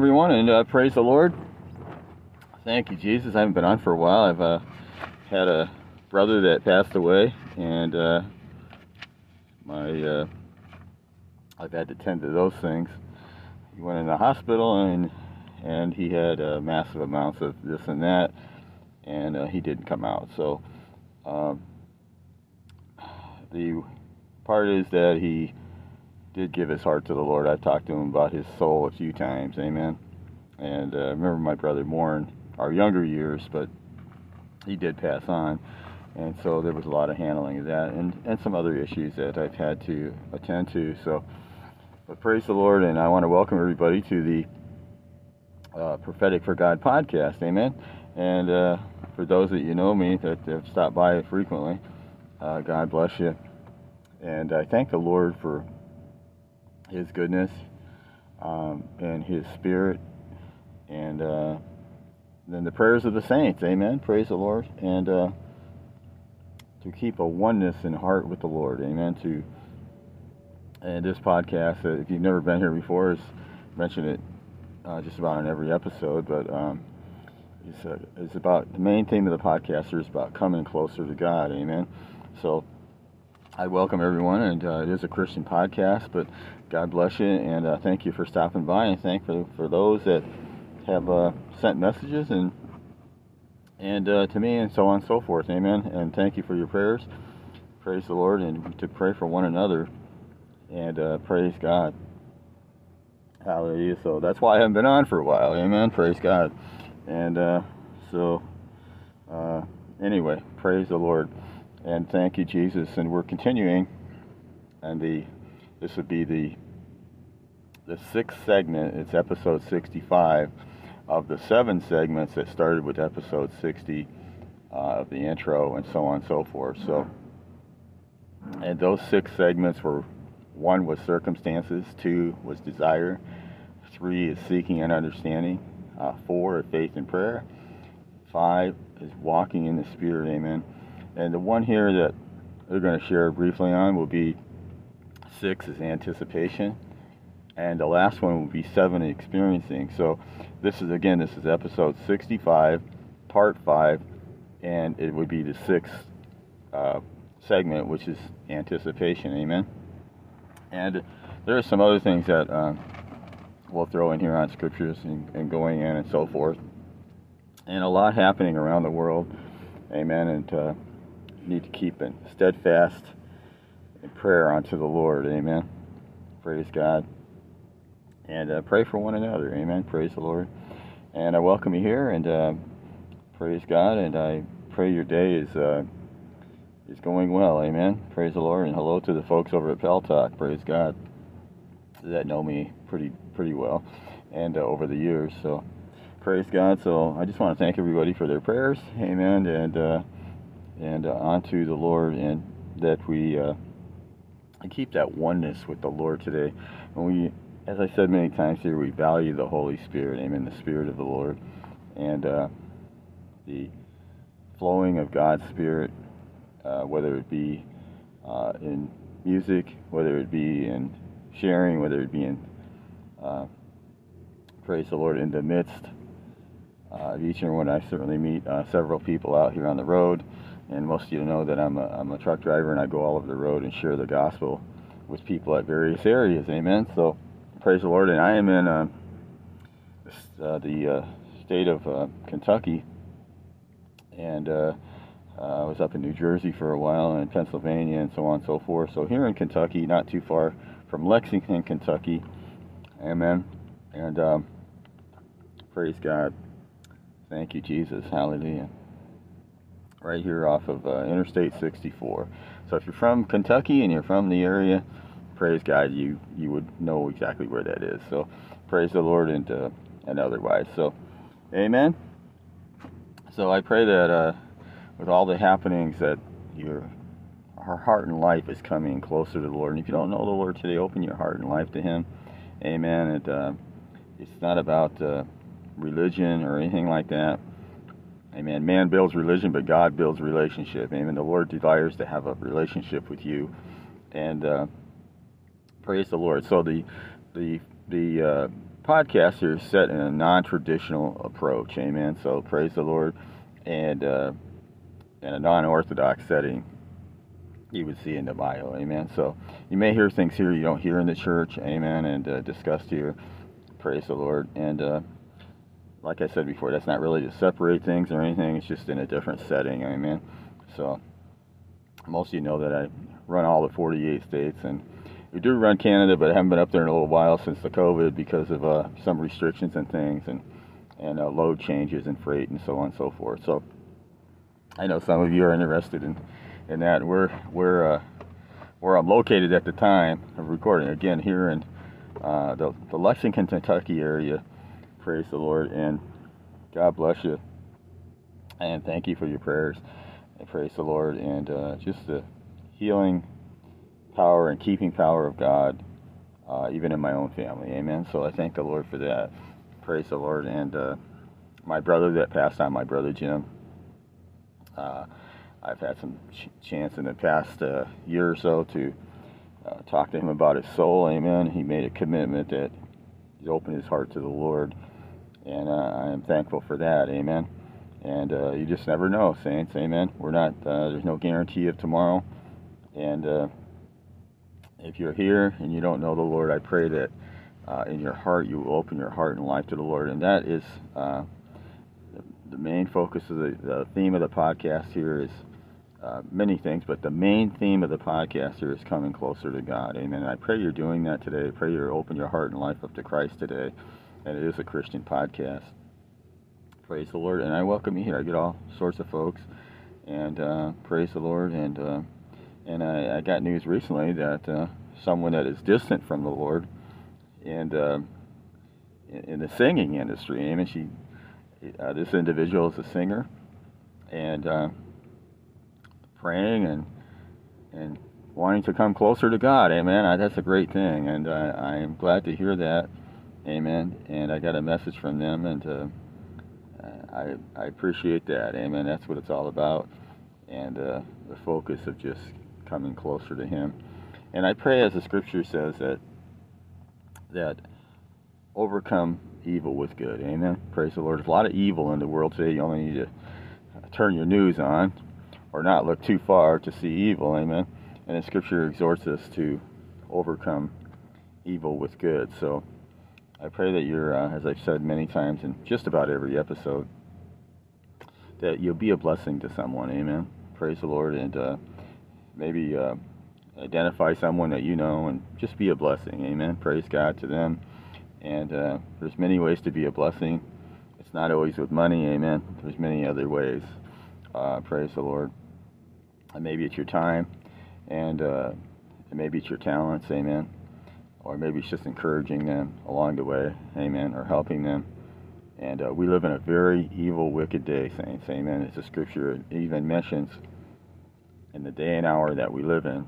everyone, and uh, praise the Lord. Thank you, Jesus. I haven't been on for a while. I've uh, had a brother that passed away, and uh, my uh, I've had to tend to those things. He went in the hospital, and and he had massive amounts of this and that, and uh, he didn't come out. So um, the part is that he did give his heart to the Lord. I've talked to him about his soul a few times. Amen. And uh, I remember my brother mourned our younger years, but he did pass on. And so there was a lot of handling of that and, and some other issues that I've had to attend to. So, but praise the Lord, and I want to welcome everybody to the uh, Prophetic for God podcast. Amen. And uh, for those that you know me that have stopped by frequently, uh, God bless you. And I thank the Lord for his goodness um, and His Spirit, and uh, then the prayers of the saints. Amen. Praise the Lord, and uh, to keep a oneness in heart with the Lord. Amen. To and this podcast, uh, if you've never been here before, is mentioned it uh, just about in every episode, but. Um, it's, uh, it's about the main theme of the podcast is about coming closer to God, amen. So I welcome everyone, and uh, it is a Christian podcast, but God bless you, and uh, thank you for stopping by, and thank for for those that have uh, sent messages and and uh, to me, and so on and so forth. Amen. And thank you for your prayers. Praise the Lord, and to pray for one another, and uh, praise God. Hallelujah. So that's why I haven't been on for a while. Amen. Praise God. And uh, so, uh, anyway, praise the Lord, and thank you, Jesus. And we're continuing, and the this would be the the sixth segment. It's episode 65 of the seven segments that started with episode 60 uh, of the intro and so on and so forth. So, and those six segments were one was circumstances, two was desire, three is seeking and understanding, uh, four is faith and prayer, five is walking in the Spirit. Amen. And the one here that we're going to share briefly on will be six is anticipation, and the last one will be seven experiencing. So this is again, this is episode 65, part five, and it would be the sixth uh, segment, which is anticipation. Amen. And there are some other things that uh, we'll throw in here on scriptures and, and, going in and so forth, and a lot happening around the world. Amen. And uh, need to keep it steadfast in prayer unto the Lord. Amen. Praise God. And uh, pray for one another. Amen. Praise the Lord. And I welcome you here and uh, praise God. And I pray your day is uh, is going well. Amen. Praise the Lord. And hello to the folks over at Paltalk. Praise God. That know me pretty pretty well and uh, over the years. So praise God. So I just want to thank everybody for their prayers. Amen. And uh, and uh, onto the Lord and that we keep that oneness with the Lord today. And we, as I said many times here, we value the Holy Spirit, amen, the Spirit of the Lord, and uh, the flowing of God's Spirit, uh, whether it be uh, in music, whether it be in sharing, whether it be in, uh, praise the Lord, in the midst uh, of each and one. I certainly meet uh, several people out here on the road and most of you know that I'm a, I'm a truck driver and I go all over the road and share the gospel with people at various areas. Amen. So praise the Lord. And I am in uh, uh, the uh, state of uh, Kentucky, and uh, I was up in New Jersey for a while and Pennsylvania and so on and so forth. So here in Kentucky, not too far from Lexington, Kentucky. Amen. And um, praise God. Thank you, Jesus. Hallelujah right here off of uh, Interstate 64. So if you're from Kentucky and you're from the area, praise God, you you would know exactly where that is. So praise the Lord and uh, and otherwise. So, Amen. So I pray that uh, with all the happenings that your our heart and life is coming closer to the Lord. And if you don't know the Lord today, open your heart and life to Him. Amen. And uh, it's not about uh, religion or anything like that Amen. Man builds religion, but God builds relationship. Amen. The Lord desires to have a relationship with you, and uh, praise the Lord. So the the the uh, podcast here is set in a non-traditional approach. Amen. So praise the Lord, and uh, in a non-orthodox setting, you would see in the bio. Amen. So you may hear things here you don't hear in the church. Amen. And uh, discussed here. Praise the Lord. And uh, like I said before, that's not really to separate things or anything. It's just in a different setting. Amen. So most of you know that I run all the 48 states and we do run Canada, but I haven't been up there in a little while since the COVID because of uh, some restrictions and things and and uh, load changes and freight and so on and so forth. So I know some of you are interested in in that. We're we're uh, where I'm located at the time of recording again here in uh, the the Lexington, Kentucky area. Praise the Lord and God bless you and thank you for your prayers. And praise the Lord and uh, just the healing power and keeping power of God, uh, even in my own family. Amen. So I thank the Lord for that. Praise the Lord. And uh, my brother that passed on, my brother Jim, uh, I've had some ch- chance in the past uh, year or so to uh, talk to him about his soul. Amen. He made a commitment that he's opened his heart to the Lord. And uh, I am thankful for that. Amen. And you just never know, saints. Amen. We're not, there's no guarantee of tomorrow. And if you're here and you don't know the Lord, I pray that uh, in your heart you will open your heart and life to the Lord. And that is uh, the, main focus of the, the, theme of the podcast here is uh, many things, but the main theme of the podcast here is coming closer to God. Amen. And I pray you're doing that today. I pray you open your heart and life up to Christ today. And it is a Christian podcast. Praise the Lord. And I welcome you here. I get all sorts of folks. And uh, praise the Lord. And uh, and I, I got news recently that uh, someone that is distant from the Lord and uh, in, the singing industry, I mean, she, uh, this individual is a singer and uh, praying and and wanting to come closer to God. Amen. I, that's a great thing, and uh, I am glad to hear that. Amen. And I got a message from them, and uh, I I appreciate that. Amen. That's what it's all about, and the focus of just coming closer to Him. And I pray, as the Scripture says, that that overcome evil with good. Amen. Praise the Lord. There's a lot of evil in the world today. You only need to turn your news on, or not look too far to see evil. Amen. And the Scripture exhorts us to overcome evil with good. So I pray that you're, uh, as I've said many times in just about every episode, that you'll be a blessing to someone. Amen. Praise the Lord. And uh, maybe uh, identify someone that you know and just be a blessing. Amen. Praise God to them. And uh, there's many ways to be a blessing. It's not always with money. Amen. There's many other ways. Uh, praise the Lord. And maybe it's your time, and, uh, and maybe it's your talents. Amen. Or maybe it's just encouraging them along the way. Amen. Or helping them. And uh, we live in a very evil, wicked day, saints. Amen. As the scripture even mentions in the day and hour that we live in.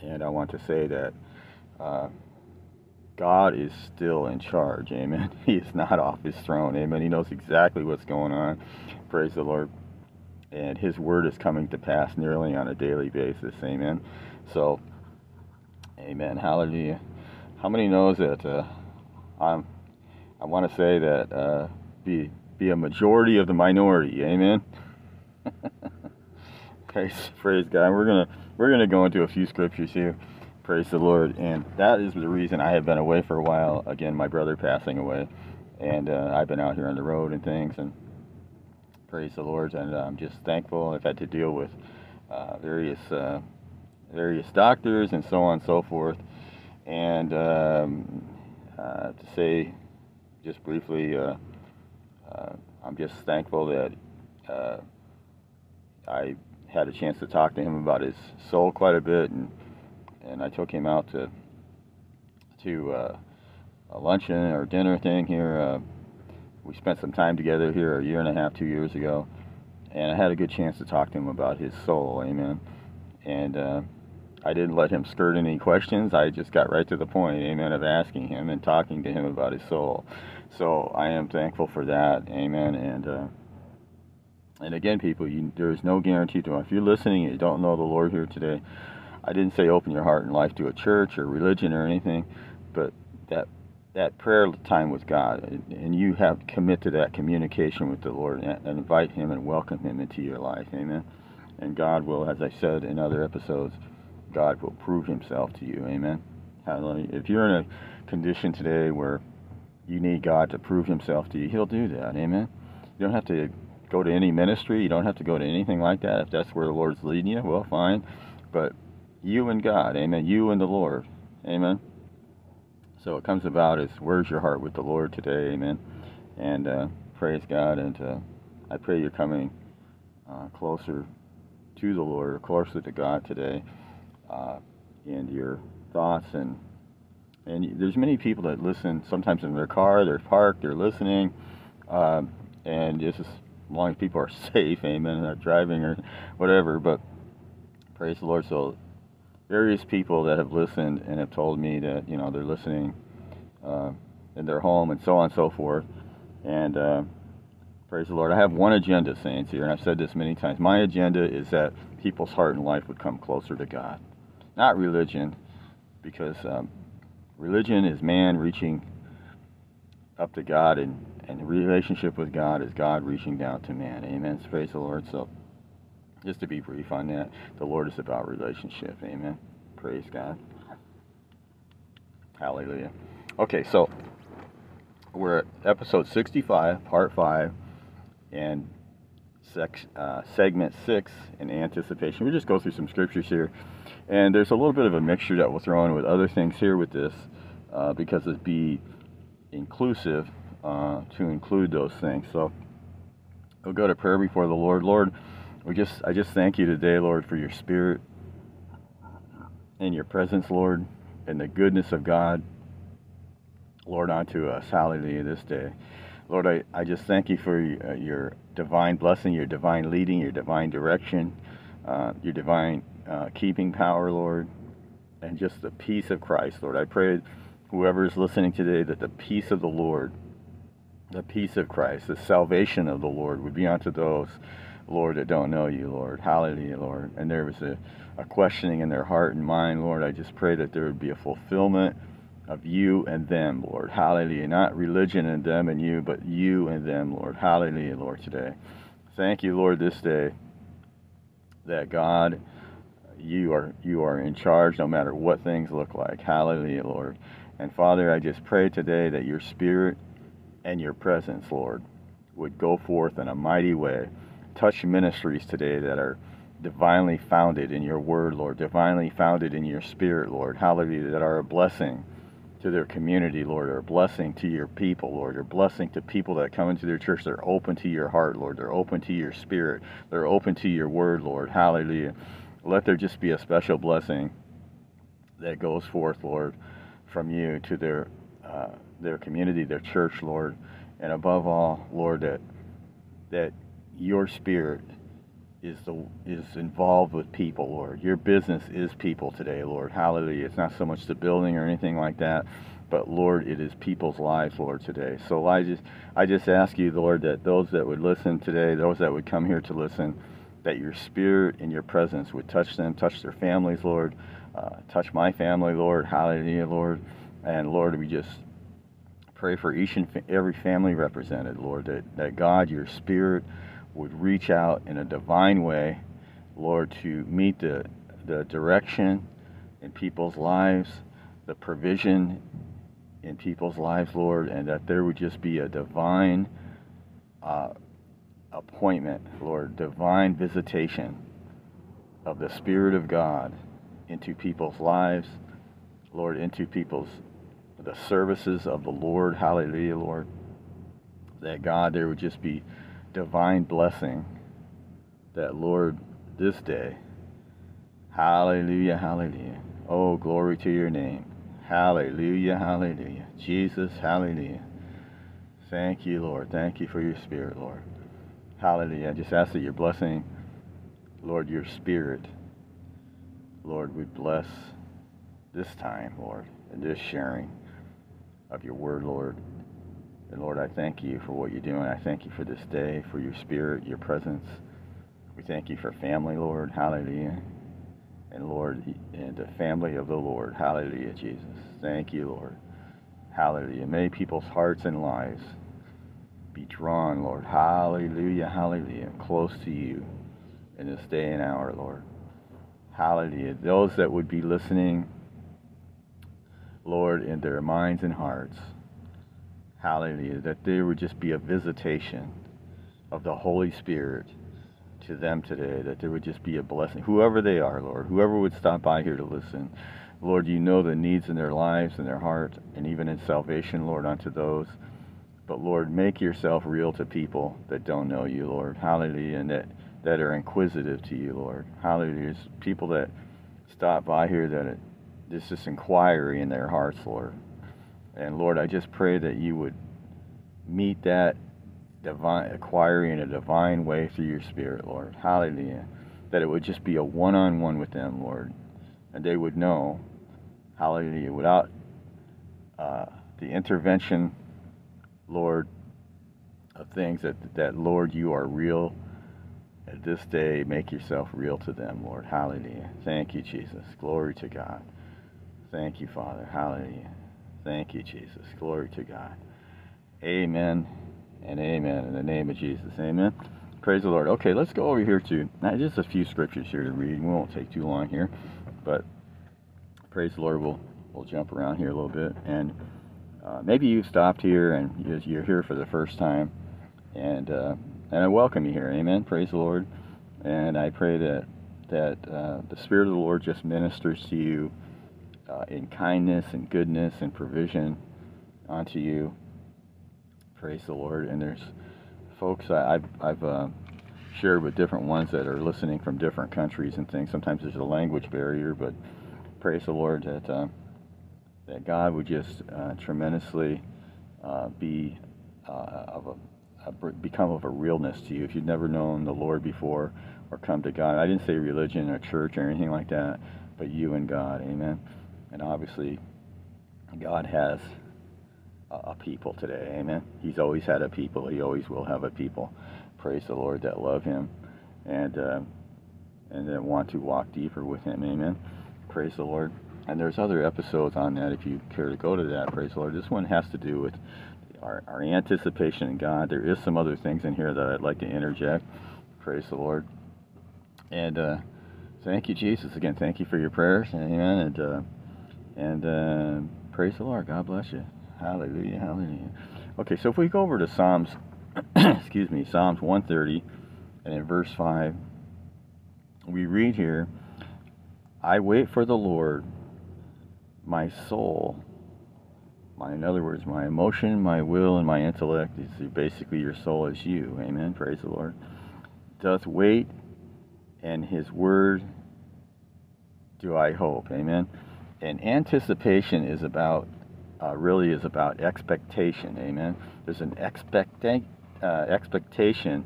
And I want to say that uh, God is still in charge. Amen. He is not off his throne. Amen. He knows exactly what's going on. Praise the Lord. And his word is coming to pass nearly on a daily basis. Amen. So, amen. Hallelujah. How many knows that uh, I'm, I want to say that uh, be, be a majority of the minority. Amen. praise, praise God. We're gonna we're gonna go into a few scriptures here. Praise the Lord, and that is the reason I have been away for a while. Again, my brother passing away, and uh, I've been out here on the road and things, and praise the Lord, and I'm just thankful. I've had to deal with uh, various uh, various doctors and so on and so forth, and um, uh, to say just briefly, uh, uh, I'm just thankful that I had a chance to talk to him about his soul quite a bit, and and I took him out to to uh, a luncheon or dinner thing here. Uh, we spent some time together here a year and a half, two years ago, and I had a good chance to talk to him about his soul. Amen. And uh, I didn't let him skirt any questions. I just got right to the point, amen, of asking him and talking to him about his soul. So I am thankful for that, amen. And uh, and again, people, you, there is no guarantee to If you're listening and you don't know the Lord here today, I didn't say open your heart and life to a church or religion or anything, but that that prayer time with God, and you have commit to that communication with the Lord, and, invite Him and welcome Him into your life. Amen. And God will, as I said in other episodes, God will prove Himself to you. Amen. Hallelujah. If you're in a condition today where you need God to prove Himself to you, He'll do that. Amen. You don't have to go to any ministry. You don't have to go to anything like that. If that's where the Lord's leading you, well, fine. But you and God, amen. You and the Lord, amen. So it comes about is where's your heart with the Lord today, amen. And uh, praise God, and uh, I pray you're coming uh, closer to the Lord, closer to God today, uh, in your thoughts and and there's many people that listen sometimes in their car, they're parked, they're listening, um, and just as long as people are safe, amen, not driving or whatever. But praise the Lord. So various people that have listened and have told me that you know they're listening uh, in their home and so on and so forth. And uh, praise the Lord. I have one agenda, saints here, and I've said this many times. My agenda is that people's heart and life would come closer to God, not religion, because um, religion is man reaching up to God, and, and the relationship with God is God reaching down to man. Amen. Praise the Lord. So, just to be brief on that, the Lord is about relationship. Amen. Praise God. Hallelujah. Okay, so we're at episode 65, part 5, and sec, uh, segment 6 in anticipation. We just go through some scriptures here. And there's a little bit of a mixture that we'll throw in with other things here with this uh, because it'd be inclusive uh, to include those things. So we'll go to prayer before the Lord. Lord, we just I just thank you today, Lord, for your spirit and your presence, Lord, and the goodness of God, Lord, unto us. Hallelujah this day. Lord, I, I just thank you for uh, your divine blessing, your divine leading, your divine direction, uh, your divine uh, keeping power, Lord, and just the peace of Christ, Lord. I pray whoever is listening today that the peace of the Lord, the peace of Christ, the salvation of the Lord would be unto those, Lord, that don't know you, Lord. Hallelujah, Lord. And there was a, a questioning in their heart and mind, Lord. I just pray that there would be a fulfillment of you and them, Lord. Hallelujah. Not religion and them and you, but you and them, Lord. Hallelujah, Lord, today. Thank you, Lord, this day that God you are you are in charge no matter what things look like. Hallelujah, Lord. And Father, I just pray today that your spirit and your presence, Lord, would go forth in a mighty way. Touch ministries today that are divinely founded in your word, Lord, divinely founded in your spirit, Lord. Hallelujah, that are a blessing to their community, Lord, are a blessing to your people, Lord. They're blessing to people that come into their church. They're open to your heart, Lord. They're open to your spirit. They're open to your word, Lord. Hallelujah let there just be a special blessing that goes forth, Lord, from you to their uh, their community, their church, Lord, and above all, Lord, that that your spirit is the is involved with people, Lord. Your business is people today, Lord. Hallelujah. It's not so much the building or anything like that, but Lord, it is people's lives, Lord, today. So I just I just ask you, Lord, that those that would listen today, those that would come here to listen, that your spirit and your presence would touch them, touch their families, Lord, uh, touch my family, Lord. Hallelujah, Lord. And Lord, we just pray for each and every family represented, Lord, that, that God, your spirit, would reach out in a divine way, Lord, to meet the, the direction in people's lives, the provision in people's lives, Lord, and that there would just be a divine uh, appointment, Lord, divine visitation of the Spirit of God into people's lives, Lord, into people's the services of the Lord. Hallelujah, Lord. That God, there would just be divine blessing. That Lord, this day, hallelujah, hallelujah. Oh, glory to your name. Hallelujah, hallelujah. Jesus, hallelujah. Thank you, Lord. Thank you for your spirit, Lord. Hallelujah. I just ask that your blessing, Lord, your spirit, Lord, we bless this time, Lord, and this sharing of your word, Lord. And Lord, I thank you for what you're doing. I thank you for this day, for your spirit, your presence. We thank you for family, Lord. Hallelujah. And Lord, and the family of the Lord. Hallelujah, Jesus. Thank you, Lord. Hallelujah. May people's hearts and lives be drawn, Lord. Hallelujah, hallelujah. Close to you in this day and hour, Lord. Hallelujah. Those that would be listening, Lord, in their minds and hearts. Hallelujah. That there would just be a visitation of the Holy Spirit to them today, that there would just be a blessing. Whoever they are, Lord, whoever would stop by here to listen, Lord, you know the needs in their lives and their heart, and even in salvation, Lord, unto those. But Lord, make yourself real to people that don't know you, Lord. Hallelujah. And that, that are inquisitive to you, Lord. Hallelujah. It's people that stop by here that there's this inquiry in their hearts, Lord. And Lord, I just pray that you would meet that divine inquiry in a divine way through your spirit, Lord. Hallelujah. That it would just be a one on one with them, Lord. And they would know, hallelujah, without uh, the intervention, Lord, of things that, that, Lord, you are real. At this day, make yourself real to them, Lord. Hallelujah. Thank you, Jesus. Glory to God. Thank you, Father. Hallelujah. Thank you, Jesus. Glory to God. Amen and amen in the name of Jesus. Amen. Praise the Lord. Okay, let's go over here to not just a few scriptures here to read. We won't take too long here, but praise the Lord. We'll we'll jump around here a little bit, and uh, maybe you've stopped here and you're here for the first time, and uh, and I welcome you here. Amen. Praise the Lord, and I pray that that uh, the Spirit of the Lord just ministers to you uh, in kindness and goodness and provision onto you Praise the Lord. And there's folks I, have I've uh, shared with different ones that are listening from different countries and things. Sometimes there's a language barrier, but praise the Lord that uh, that God would just uh, tremendously uh, be uh, of a, become of a realness to you if you've never known the Lord before or come to God. I didn't say religion or church or anything like that, but you and God. Amen. And obviously, God has a people today. Amen. He's always had a people. He always will have a people. Praise the Lord that love Him, and uh, and that want to walk deeper with Him. Amen. Praise the Lord. And there's other episodes on that if you care to go to that. Praise the Lord. This one has to do with our, our anticipation in God. There is some other things in here that I'd like to interject. Praise the Lord. And uh, thank you, Jesus. Again, thank you for your prayers. Amen. And uh, and uh, praise the Lord. God bless you. Hallelujah, hallelujah. Okay, so if we go over to Psalms, excuse me, Psalms 130, and in verse 5, we read here, I wait for the Lord, my soul, my, in other words, my emotion, my will, and my intellect is basically your soul is you. Amen. Praise the Lord. Doth wait, and his word do I hope. Amen. And anticipation is about uh, really is about expectation. Amen. There's an expecta- uh, expectation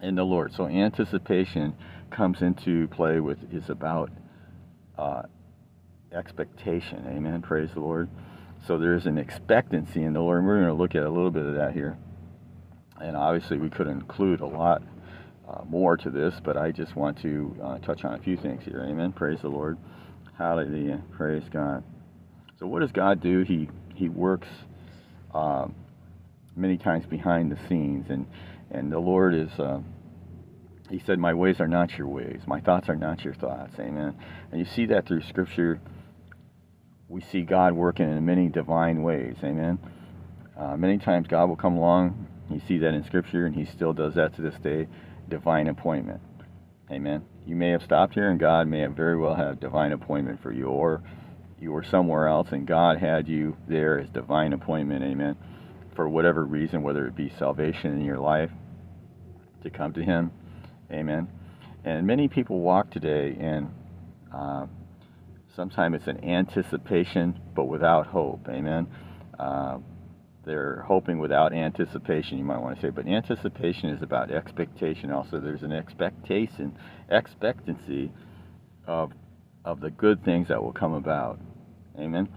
in the Lord. So anticipation comes into play with is about uh, expectation. Amen. Praise the Lord. So there's an expectancy in the Lord. And we're going to look at a little bit of that here. And obviously, we could include a lot uh, more to this, but I just want to uh, touch on a few things here. Amen. Praise the Lord. Hallelujah. Praise God. So what does God do? He he works uh, many times behind the scenes, and and the Lord is. Uh, he said, "My ways are not your ways. My thoughts are not your thoughts." Amen. And you see that through Scripture. We see God working in many divine ways. Amen. Uh, many times God will come along. You see that in Scripture, and He still does that to this day. Divine appointment. Amen. You may have stopped here, and God may have very well had divine appointment for you, or you were somewhere else and God had you there as divine appointment, amen, for whatever reason, whether it be salvation in your life, to come to Him, amen. And many people walk today, and uh, sometimes it's an anticipation, but without hope, amen. Uh, they're hoping without anticipation, you might want to say, but anticipation is about expectation. Also, there's an expectation, expectancy of of the good things that will come about. Amen.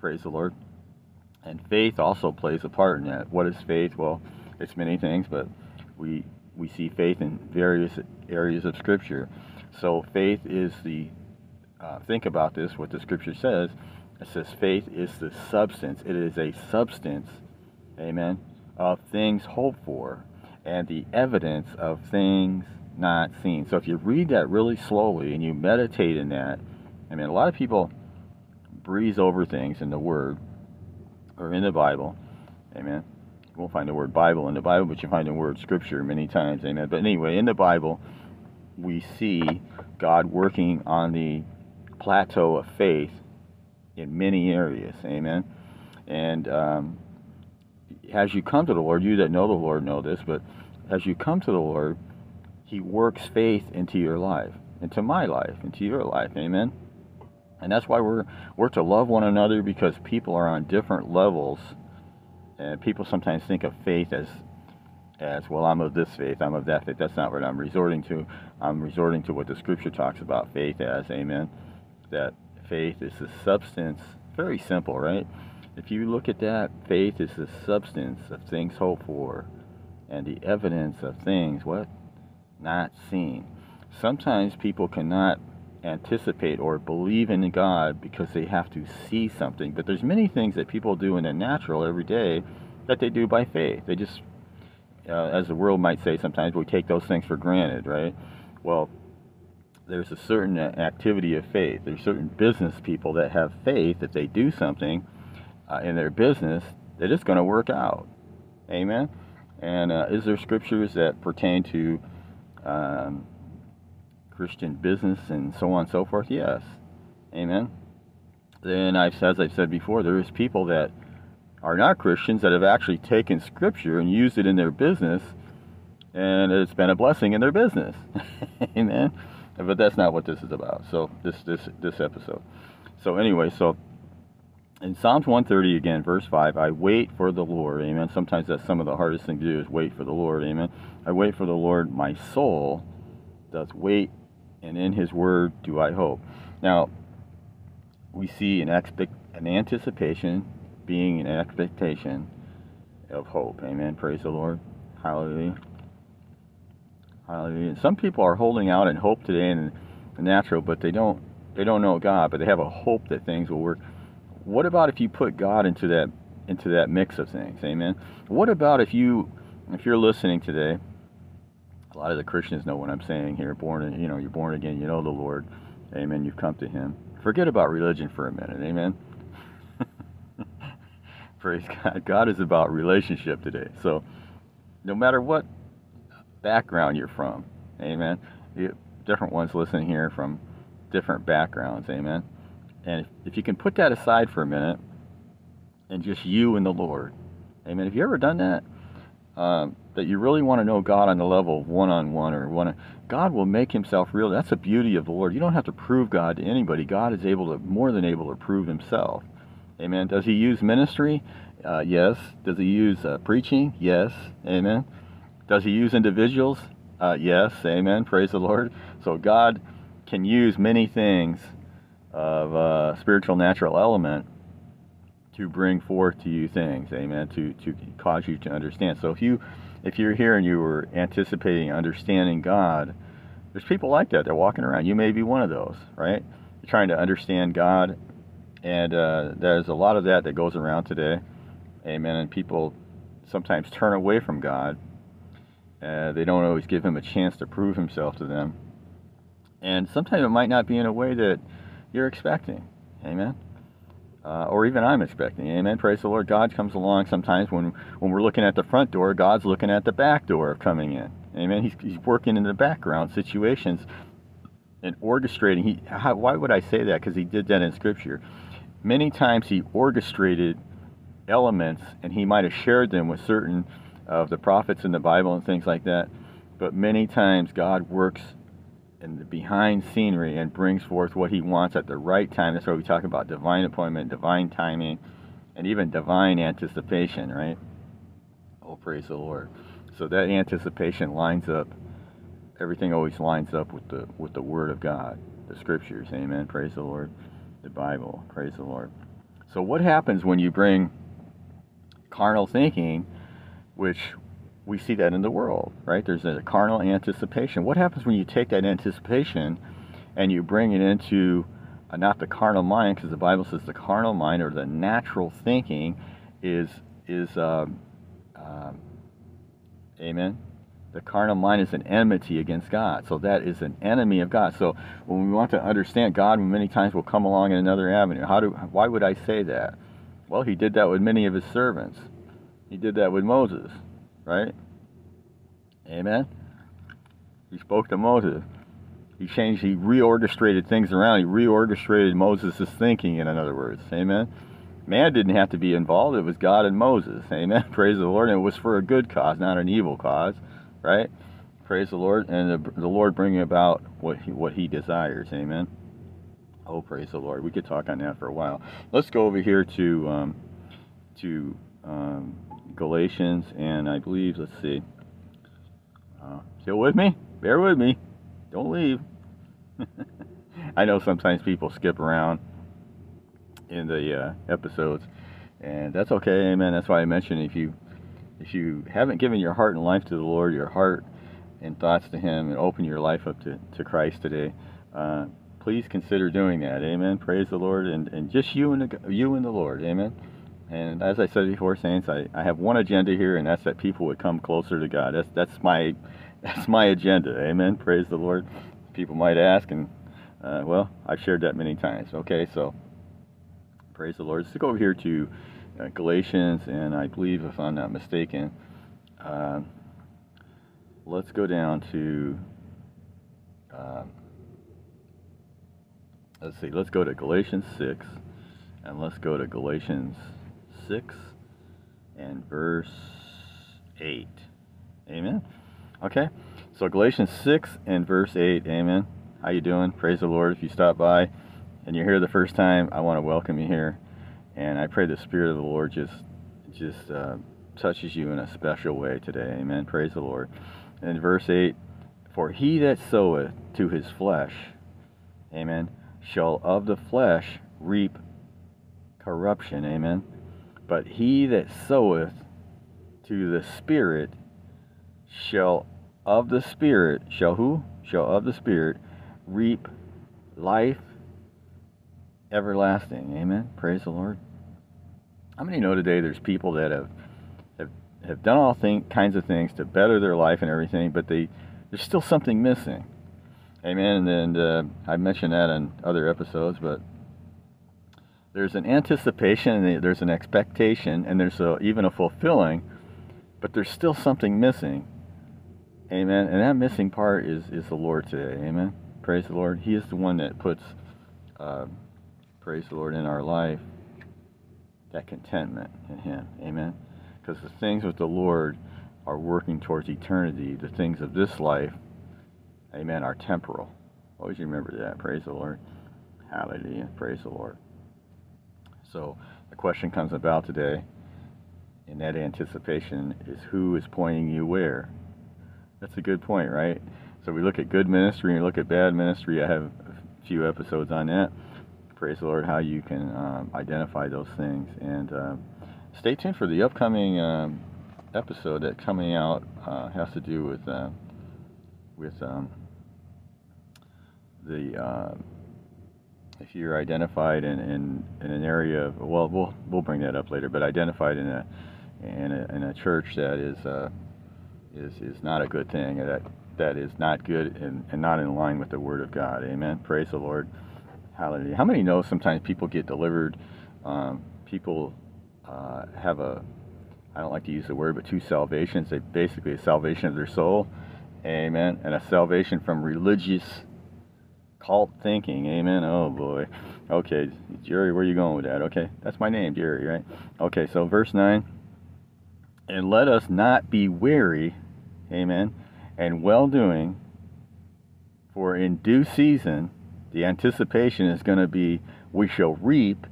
Praise the Lord. And faith also plays a part in that. What is faith? Well, it's many things, but we we see faith in various areas of Scripture. So faith is the uh, think about this. What the Scripture says It says faith is the substance. It is a substance, amen, of things hoped for and the evidence of things not seen. So if you read that really slowly and you meditate in that, I mean, a lot of people breeze over things in the Word or in the Bible. Amen. You won't find the word Bible in the Bible, but you find the word Scripture many times. Amen. But anyway, in the Bible, we see God working on the plateau of faith in many areas. Amen. And um, as you come to the Lord, you that know the Lord know this, but as you come to the Lord, He works faith into your life, into my life, into your life. Amen. And that's why we're we're to love one another because people are on different levels. And people sometimes think of faith as as well I'm of this faith, I'm of that faith. That's not what I'm resorting to. I'm resorting to what the scripture talks about faith as, amen. That faith is the substance, very simple, right? If you look at that, faith is the substance of things hoped for and the evidence of things what? Not seen. Sometimes people cannot anticipate or believe in God because they have to see something. But there's many things that people do in the natural every day that they do by faith. They just, uh, as the world might say sometimes, we take those things for granted, right? Well, there's a certain activity of faith. There's certain business people that have faith that they do something uh, in their business that it's going to work out. Amen. And uh, is there scriptures that pertain to um, Christian business and so on and so forth? Yes. Amen. Then I've as I've said before, there is people that are not Christians that have actually taken Scripture and used it in their business, and it's been a blessing in their business. Amen. But that's not what this is about. So this this this episode. So anyway, so in Psalms 130 again, verse 5, I wait for the Lord. Amen. Sometimes that's some of the hardest thing to do is wait for the Lord. Amen. I wait for the Lord. My soul does wait and in his word do I hope. Now, we see an expect an anticipation being an expectation of hope. Amen. Praise the Lord. Hallelujah. Hallelujah. Some people are holding out in hope today in the natural, but they don't they don't know God, but they have a hope that things will work. What about if you put God into that into that mix of things? Amen. What about if you if you're listening today a lot of the Christians know what I'm saying here. Born, you know, you're born again. You know the Lord. Amen. You've come to Him. Forget about religion for a minute. Amen. Praise God. God is about relationship today. So, no matter what background you're from, Amen. You, different ones listening here from different backgrounds. Amen. And if, if you can put that aside for a minute, and just you and the Lord, Amen. Have you ever done that? Um, that you really want to know God on the level of one-on-one or one, God will make Himself real. That's the beauty of the Lord. You don't have to prove God to anybody. God is able to, more than able to prove Himself. Amen. Does He use ministry? Uh, yes. Does He use uh, preaching? Yes. Amen. Does He use individuals? Uh, yes. Amen. Praise the Lord. So God can use many things of uh, spiritual natural element to bring forth to you things, amen, to, to cause you to understand. So if you if you're here and you were anticipating understanding God, there's people like that. They're walking around. You may be one of those, right? You're trying to understand God, and uh, there's a lot of that that goes around today. Amen. And people sometimes turn away from God. Uh, they don't always give Him a chance to prove Himself to them. And sometimes it might not be in a way that you're expecting. Amen uh, or even I'm expecting. Amen. Praise the Lord. God comes along sometimes when, when we're looking at the front door, God's looking at the back door of coming in. Amen. He's, he's working in the background situations and orchestrating. He, how, why would I say that? Because he did that in Scripture. Many times he orchestrated elements and he might have shared them with certain of the prophets in the Bible and things like that. But many times God works in the behind scenery and brings forth what he wants at the right time. That's why we talk about divine appointment, divine timing, and even divine anticipation, right? Oh, praise the Lord. So that anticipation lines up. Everything always lines up with the with the Word of God, the Scriptures. Amen. Praise the Lord. The Bible. Praise the Lord. So what happens when you bring carnal thinking, which we see that in the world, right? There's a carnal anticipation. What happens when you take that anticipation and you bring it into uh, not the carnal mind, because the Bible says the carnal mind or the natural thinking is is um, um, amen. The carnal mind is an enmity against God, so that is an enemy of God. So when we want to understand God, many times we'll come along in another avenue. How do? Why would I say that? Well, He did that with many of His servants. He did that with Moses, right? Amen. He spoke to Moses. He changed, he reorchestrated things around. He reorchestrated Moses' thinking, in other words. Amen. Man didn't have to be involved. It was God and Moses. Amen. Praise the Lord. And it was for a good cause, not an evil cause. Right? Praise the Lord. And the, the Lord bringing about what he, what he desires. Amen. Oh, praise the Lord. We could talk on that for a while. Let's go over here to um, to um, Galatians, and I believe, let's see. Uh, still with me? Bear with me. Don't leave. I know sometimes people skip around in the uh, episodes, and that's okay. Amen. That's why I mentioned if you if you haven't given your heart and life to the Lord, your heart and thoughts to Him, and open your life up to, to Christ today, uh, please consider doing that. Amen. Praise the Lord, and, and just you and the, you and the Lord. Amen. And as I said before, saints, I, I have one agenda here, and that's that people would come closer to God. That's that's my that's my agenda. Amen. Praise the Lord. People might ask, and uh, well, I've shared that many times. Okay, so praise the Lord. Let's go over here to uh, Galatians, and I believe, if I'm not mistaken, uh, let's go down to. Um, let's see. Let's go to Galatians six, and let's go to Galatians six and verse eight. Amen. Okay, so Galatians 6 and verse 8, amen. How you doing? Praise the Lord. If you stop by and you're here the first time, I want to welcome you here. And I pray the Spirit of the Lord just just uh, touches you in a special way today. Amen. Praise the Lord. And verse 8, For he that soweth to his flesh, amen, shall of the flesh reap corruption. Amen. But he that soweth to the Spirit shall of the Spirit, shall who? Shall of the Spirit reap life everlasting. Amen. Praise the Lord. How many know today there's people that have have, have done all thing, kinds of things to better their life and everything, but they there's still something missing. Amen. And uh, I mentioned that in other episodes, but there's an anticipation, and there's an expectation, and there's a, even a fulfilling, but there's still something missing. Amen. And that missing part is, is the Lord today. Amen. Praise the Lord. He is the one that puts, uh, praise the Lord, in our life that contentment in Him. Amen. Because the things with the Lord are working towards eternity. The things of this life, amen, are temporal. Always remember that. Praise the Lord. Hallelujah. Praise the Lord. So the question comes about today, in that anticipation, is who is pointing you where? That's a good point, right? So we look at good ministry and we look at bad ministry. I have a few episodes on that. Praise the Lord, how you can um, identify those things. And uh, stay tuned for the upcoming um, episode that coming out uh, has to do with uh, with um, the uh, if you're identified in, in, in an area well we'll we'll bring that up later but identified in a in a, in a church that is uh, is is not a good thing. That that is not good and, and not in line with the Word of God. Amen. Praise the Lord. Hallelujah. How many know sometimes people get delivered? Um, people uh, have a I don't like to use the word, but two salvations. They basically a salvation of their soul, amen, and a salvation from religious cult thinking, amen. Oh boy, okay, Jerry, where are you going with that? Okay, that's my name, Jerry, right? Okay, so verse nine, and let us not be weary Amen. And well doing, for in due season, the anticipation is going to be we shall reap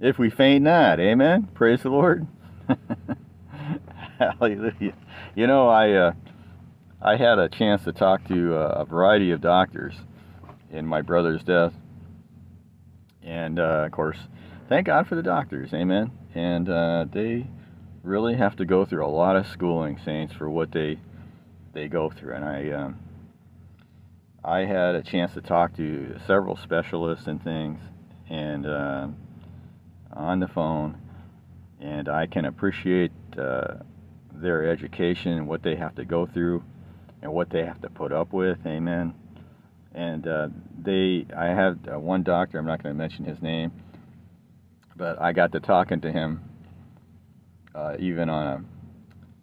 if we faint not. Amen. Praise the Lord. Hallelujah. You know, I uh, I had a chance to talk to uh, a variety of doctors in my brother's death, and uh, of course, thank God for the doctors. Amen. And uh, they really have to go through a lot of schooling, saints, for what they they go through. And I, um, I had a chance to talk to several specialists and things, and uh, on the phone, and I can appreciate uh, their education and what they have to go through and what they have to put up with. Amen. And uh, they, I had uh, one doctor. I'm not going to mention his name, but I got to talking to him, uh, even on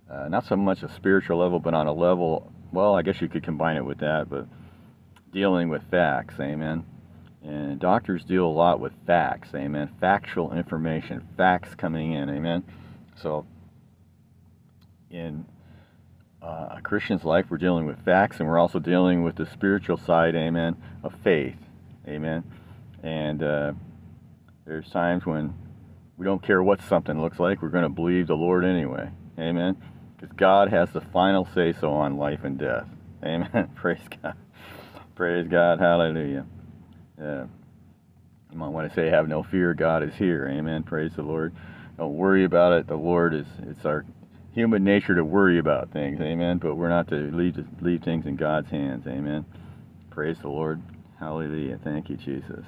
a, uh, not so much a spiritual level, but on a level. Well, I guess you could combine it with that, but dealing with facts. Amen. And doctors deal a lot with facts. Amen. Factual information, facts coming in. Amen. So in uh, a Christian's life, we're dealing with facts and we're also dealing with the spiritual side, amen, of faith, amen. And uh, there's times when we don't care what something looks like, we're going to believe the Lord anyway, amen. Because God has the final say so on life and death, amen. Praise God. Praise God. Hallelujah. Uh, you might want to say, have no fear, God is here, amen. Praise the Lord. Don't worry about it. The Lord is, it's our human nature to worry about things, amen. But we're not to leave leave things in God's hands, amen. Praise the Lord, hallelujah. Thank you, Jesus.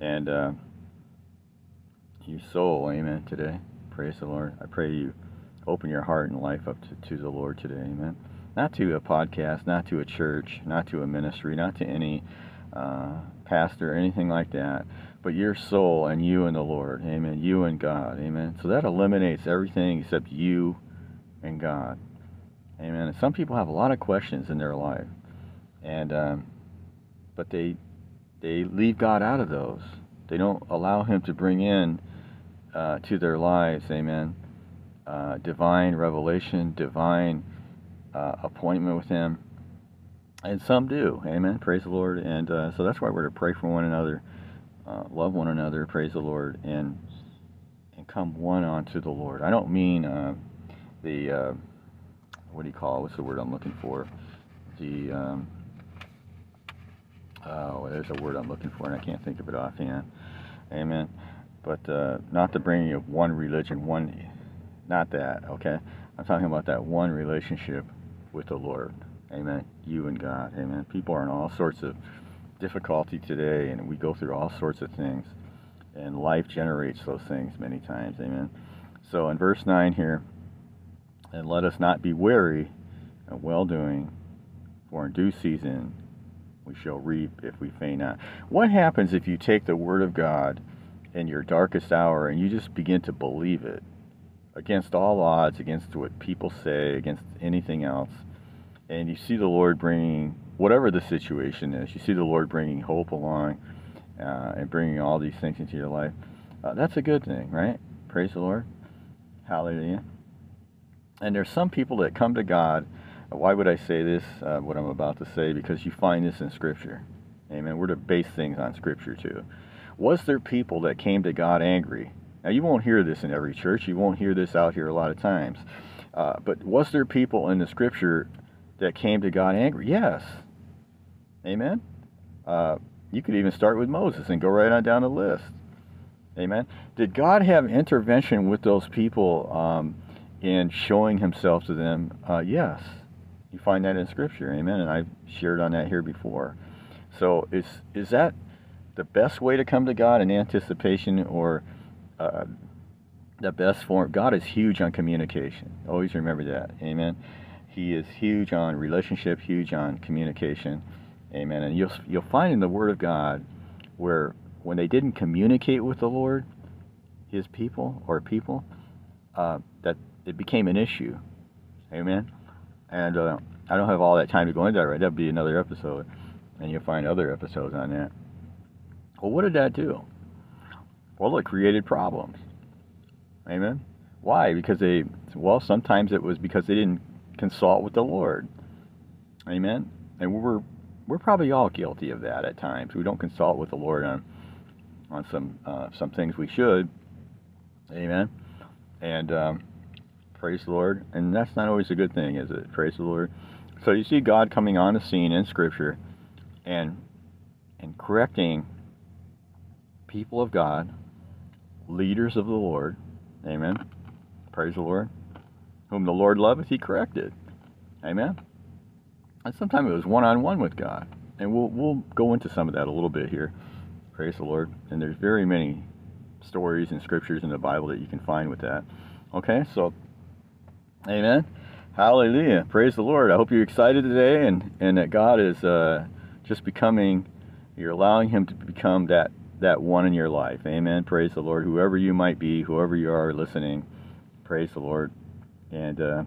And uh, your soul, amen. Today, praise the Lord. I pray you open your heart and life up to, to the Lord today, amen. Not to a podcast, not to a church, not to a ministry, not to any uh, pastor, anything like that, but your soul and you and the Lord, amen. You and God, amen. So that eliminates everything except you and God. Amen. And some people have a lot of questions in their life, and um, but they they leave God out of those. They don't allow Him to bring in uh, to their lives. Amen. Uh, divine revelation, divine uh, appointment with Him, and some do. Amen. Praise the Lord. And uh, so that's why we're to pray for one another, uh, love one another. Praise the Lord, and and come one onto the Lord. I don't mean uh, the uh, what do you call it? What's the word I'm looking for? The um, oh, there's a word I'm looking for, and I can't think of it offhand. Amen. But uh, not the bringing of one religion, one, not that. Okay, I'm talking about that one relationship with the Lord. Amen. You and God. Amen. People are in all sorts of difficulty today, and we go through all sorts of things, and life generates those things many times. Amen. So in verse 9 here, and let us not be weary of well doing, for in due season we shall reap if we faint not. What happens if you take the Word of God in your darkest hour and you just begin to believe it against all odds, against what people say, against anything else, and you see the Lord bringing whatever the situation is, you see the Lord bringing hope along uh, and bringing all these things into your life. Uh, that's a good thing, right? Praise the Lord. Hallelujah. And there's some people that come to God. Why would I say this, uh, what I'm about to say? Because you find this in Scripture. Amen. We're to base things on Scripture too. Was there people that came to God angry? Now, you won't hear this in every church. You won't hear this out here a lot of times. Uh, but was there people in the Scripture that came to God angry? Yes. Amen. Uh, you could even start with Moses and go right on down the list. Amen. Did God have intervention with those people um, in showing himself to them, uh, yes, you find that in Scripture, amen. And I've shared on that here before. So is is that the best way to come to God in anticipation, or uh, the best form? God is huge on communication. Always remember that, amen. He is huge on relationship, huge on communication, amen. And you'll you'll find in the Word of God where when they didn't communicate with the Lord, His people or people, uh, that it became an issue. Amen. And uh, I don't have all that time to go into that right. That'd be another episode, and you'll find other episodes on that. Well, what did that do? Well, it created problems. Amen. Why? Because they, well, sometimes it was because they didn't consult with the Lord. Amen. And we're we're probably all guilty of that at times. We don't consult with the Lord on on some uh, some things we should. Amen. And um, Praise the Lord. And that's not always a good thing, is it? Praise the Lord. So you see God coming on the scene in Scripture and and correcting people of God, leaders of the Lord. Amen. Praise the Lord. Whom the Lord loveth, he corrected. Amen. And sometimes it was one on one with God. And we'll, we'll go into some of that a little bit here. Praise the Lord. And there's very many stories and scriptures in the Bible that you can find with that. Okay, so, amen. Hallelujah. Praise the Lord. I hope you're excited today and, and that God is uh, just becoming, you're allowing Him to become that, that one in your life. Amen. Praise the Lord. Whoever you might be, whoever you are listening, praise the Lord. And, uh,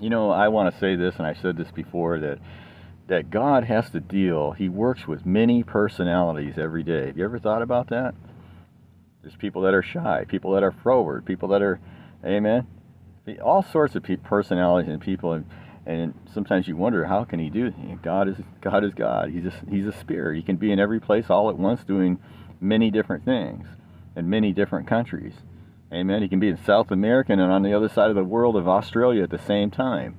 you know, I want to say this, and I said this before, that that God has to deal, He works with many personalities every day. Have you ever thought about that? There's people that are shy, people that are forward, people that are, amen, all sorts of personalities and people. And, and sometimes you wonder, how can He do? God is God is God. He's a, He's a spirit. He can be in every place all at once doing many different things in many different countries. Amen. He can be in South America and on the other side of the world of Australia at the same time.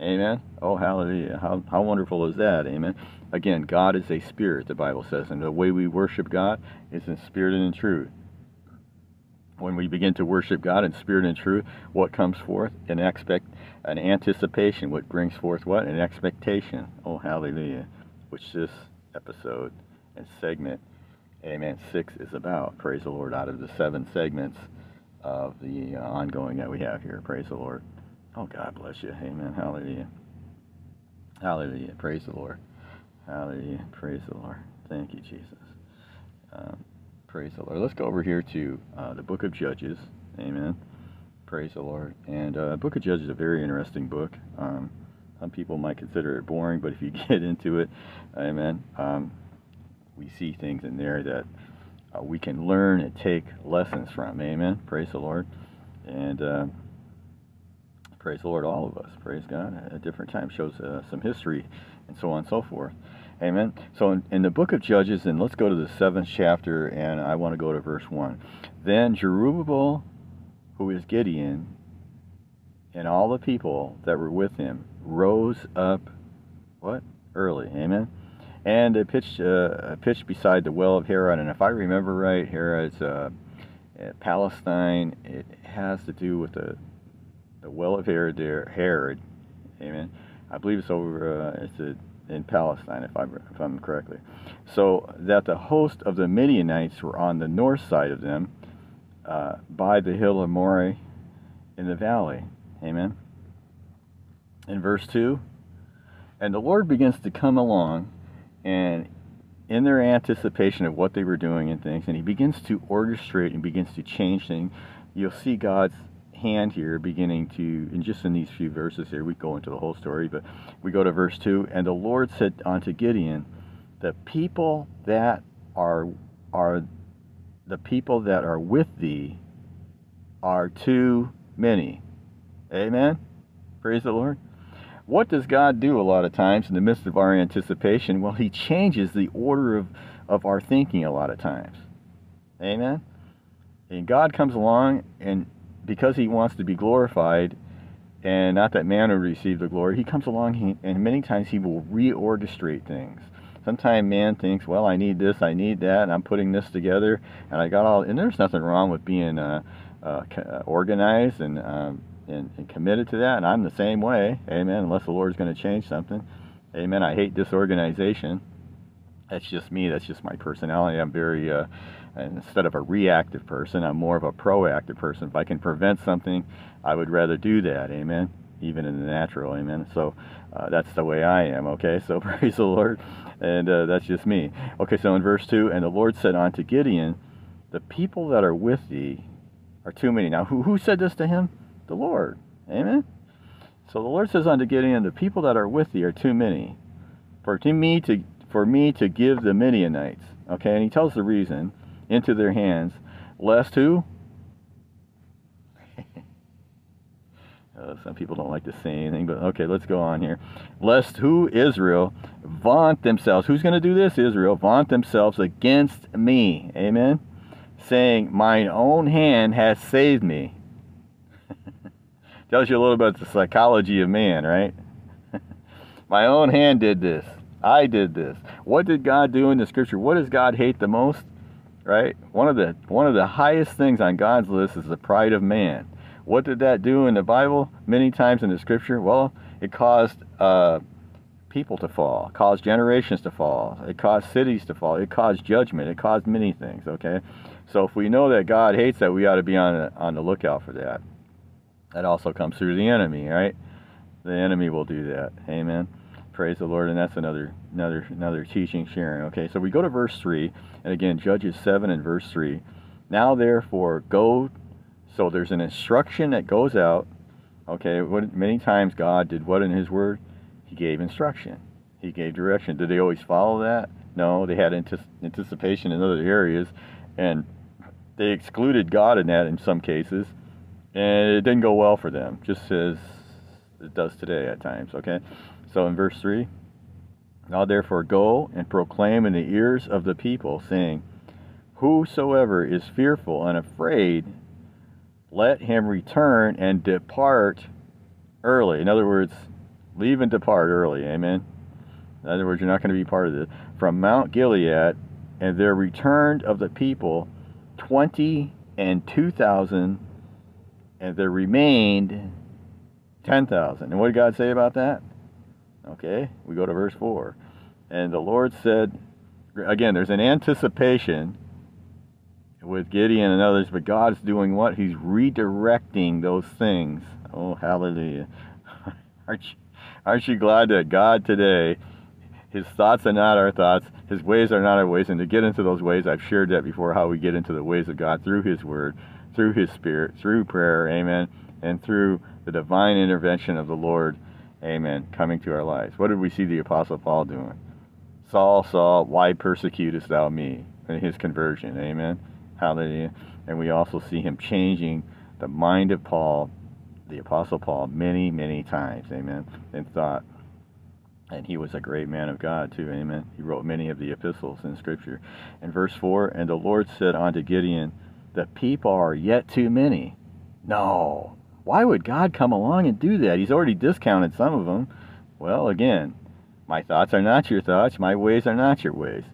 Amen. Oh, hallelujah. How, how wonderful is that? Amen. Again, God is a spirit, the Bible says, and the way we worship God is in spirit and in truth. When we begin to worship God in spirit and truth, what comes forth? An expect, an anticipation. What brings forth what? An expectation. Oh, hallelujah. Which this episode and segment, Amen, six is about. Praise the Lord. Out of the seven segments of the uh, ongoing that we have here. Praise the Lord. Oh, God bless you. Amen. Hallelujah. Hallelujah. Praise the Lord. Hallelujah. Praise the Lord. Thank you, Jesus. Um, praise the Lord. Let's go over here to uh, the book of Judges. Amen. Praise the Lord. And uh, book of Judges is a very interesting book. Um, some people might consider it boring, but if you get into it, amen, um, we see things in there that uh, we can learn and take lessons from. Amen. Praise the Lord. And uh, praise the Lord, all of us. Praise God. At different times shows uh, some history and so on and so forth. Amen. So in, in, the book of Judges, and let's go to the seventh chapter, and I want to go to verse 1. Then Jerubbaal, who is Gideon, and all the people that were with him rose up, what? Early. Amen and they pitched uh, pitched beside the well of Herod. And if I remember right, Herod's uh, Palestine. It has to do with the the well of Herod there. Herod, amen. I believe it's over. Uh, it's a, in Palestine, if I'm, if I'm correctly. So that the host of the Midianites were on the north side of them, uh, by the hill of Moreh, in the valley. Amen. In verse two, and the Lord begins to come along and in their anticipation of what they were doing and things, and he begins to orchestrate and begins to change things. You'll see God's hand here beginning to, and just in these few verses here, we go into the whole story, but we go to verse 2 And the Lord said unto Gideon, The people that are, are the people that are with thee are too many. Amen. Praise the Lord. What does God do a lot of times in the midst of our anticipation? Well, He changes the order of, of our thinking a lot of times. Amen? And God comes along, and because He wants to be glorified, and not that man will receive the glory, He comes along, and many times He will reorchestrate things. Sometimes man thinks, well, I need this, I need that, and I'm putting this together, and I got all, and there's nothing wrong with being uh, uh, organized and um, and, and committed to that. And I'm the same way. Amen. Unless the Lord's going to change something. Amen. I hate disorganization. That's just me. That's just my personality. I'm very, uh, instead of a reactive person, I'm more of a proactive person. If I can prevent something, I would rather do that. Amen. Even in the natural. Amen. So uh, that's the way I am. Okay. So praise the Lord. And uh, that's just me. Okay. So in verse 2, and the Lord said unto Gideon, The people that are with thee are too many. Now, who, who said this to him? the Lord. Amen. So the Lord says unto Gideon, The people that are with thee are too many for to me to for me to give the Midianites. Okay, and he tells the reason into their hands, lest who? uh, some people don't like to say anything, but okay, let's go on here. Lest who Israel vaunt themselves. Who's going to do this? Israel vaunt themselves against me. Amen. Saying, Mine own hand has saved me tells you a little bit about the psychology of man, right? My own hand did this. I did this. What did God do in the scripture? What does God hate the most? Right? One of the one of the highest things on God's list is the pride of man. What did that do in the Bible? Many times in the scripture, well, it caused uh, people to fall, caused generations to fall, it caused cities to fall, it caused judgment, it caused many things, okay? So if we know that God hates that, we ought to be on the, on the lookout for that. That also comes through the enemy, right? The enemy will do that. Amen. Praise the Lord. And that's another another another teaching sharing. Okay, so we go to verse three, and again, Judges seven and verse three. Now therefore go. So there's an instruction that goes out. Okay, what, many times God did what in His Word? He gave instruction. He gave direction. Did they always follow that? No, they had anticipation in other areas, and they excluded God in that in some cases, and it didn't go well for them, just as it does today at times. Okay, so in verse three, now therefore go and proclaim in the ears of the people, saying, Whosoever is fearful and afraid, let him return and depart early. In other words, leave and depart early. Amen. In other words, you're not going to be part of this. From Mount Gilead, and there returned of the people twenty and two thousand, and there remained ten thousand. And what did God say about that? Okay, we go to verse four. And the Lord said, again, there's an anticipation with Gideon and others, but God's doing what? He's redirecting those things. Oh, hallelujah. aren't, you, aren't you glad that God today, his thoughts are not our thoughts, his ways are not our ways, and to get into those ways, I've shared that before, how we get into the ways of God through his word, through his spirit, through prayer, amen, and through the divine intervention of the Lord, amen, coming to our lives. What did we see the Apostle Paul doing? Saul, Saul, why persecutest thou me? And his conversion, amen. Hallelujah. And we also see him changing the mind of Paul, the Apostle Paul, many, many times. Amen. In thought. And he was a great man of God, too. Amen. He wrote many of the epistles in Scripture. In verse 4, and the Lord said unto Gideon, The people are yet too many. No. Why would God come along and do that? He's already discounted some of them. Well, again, my thoughts are not your thoughts. My ways are not your ways.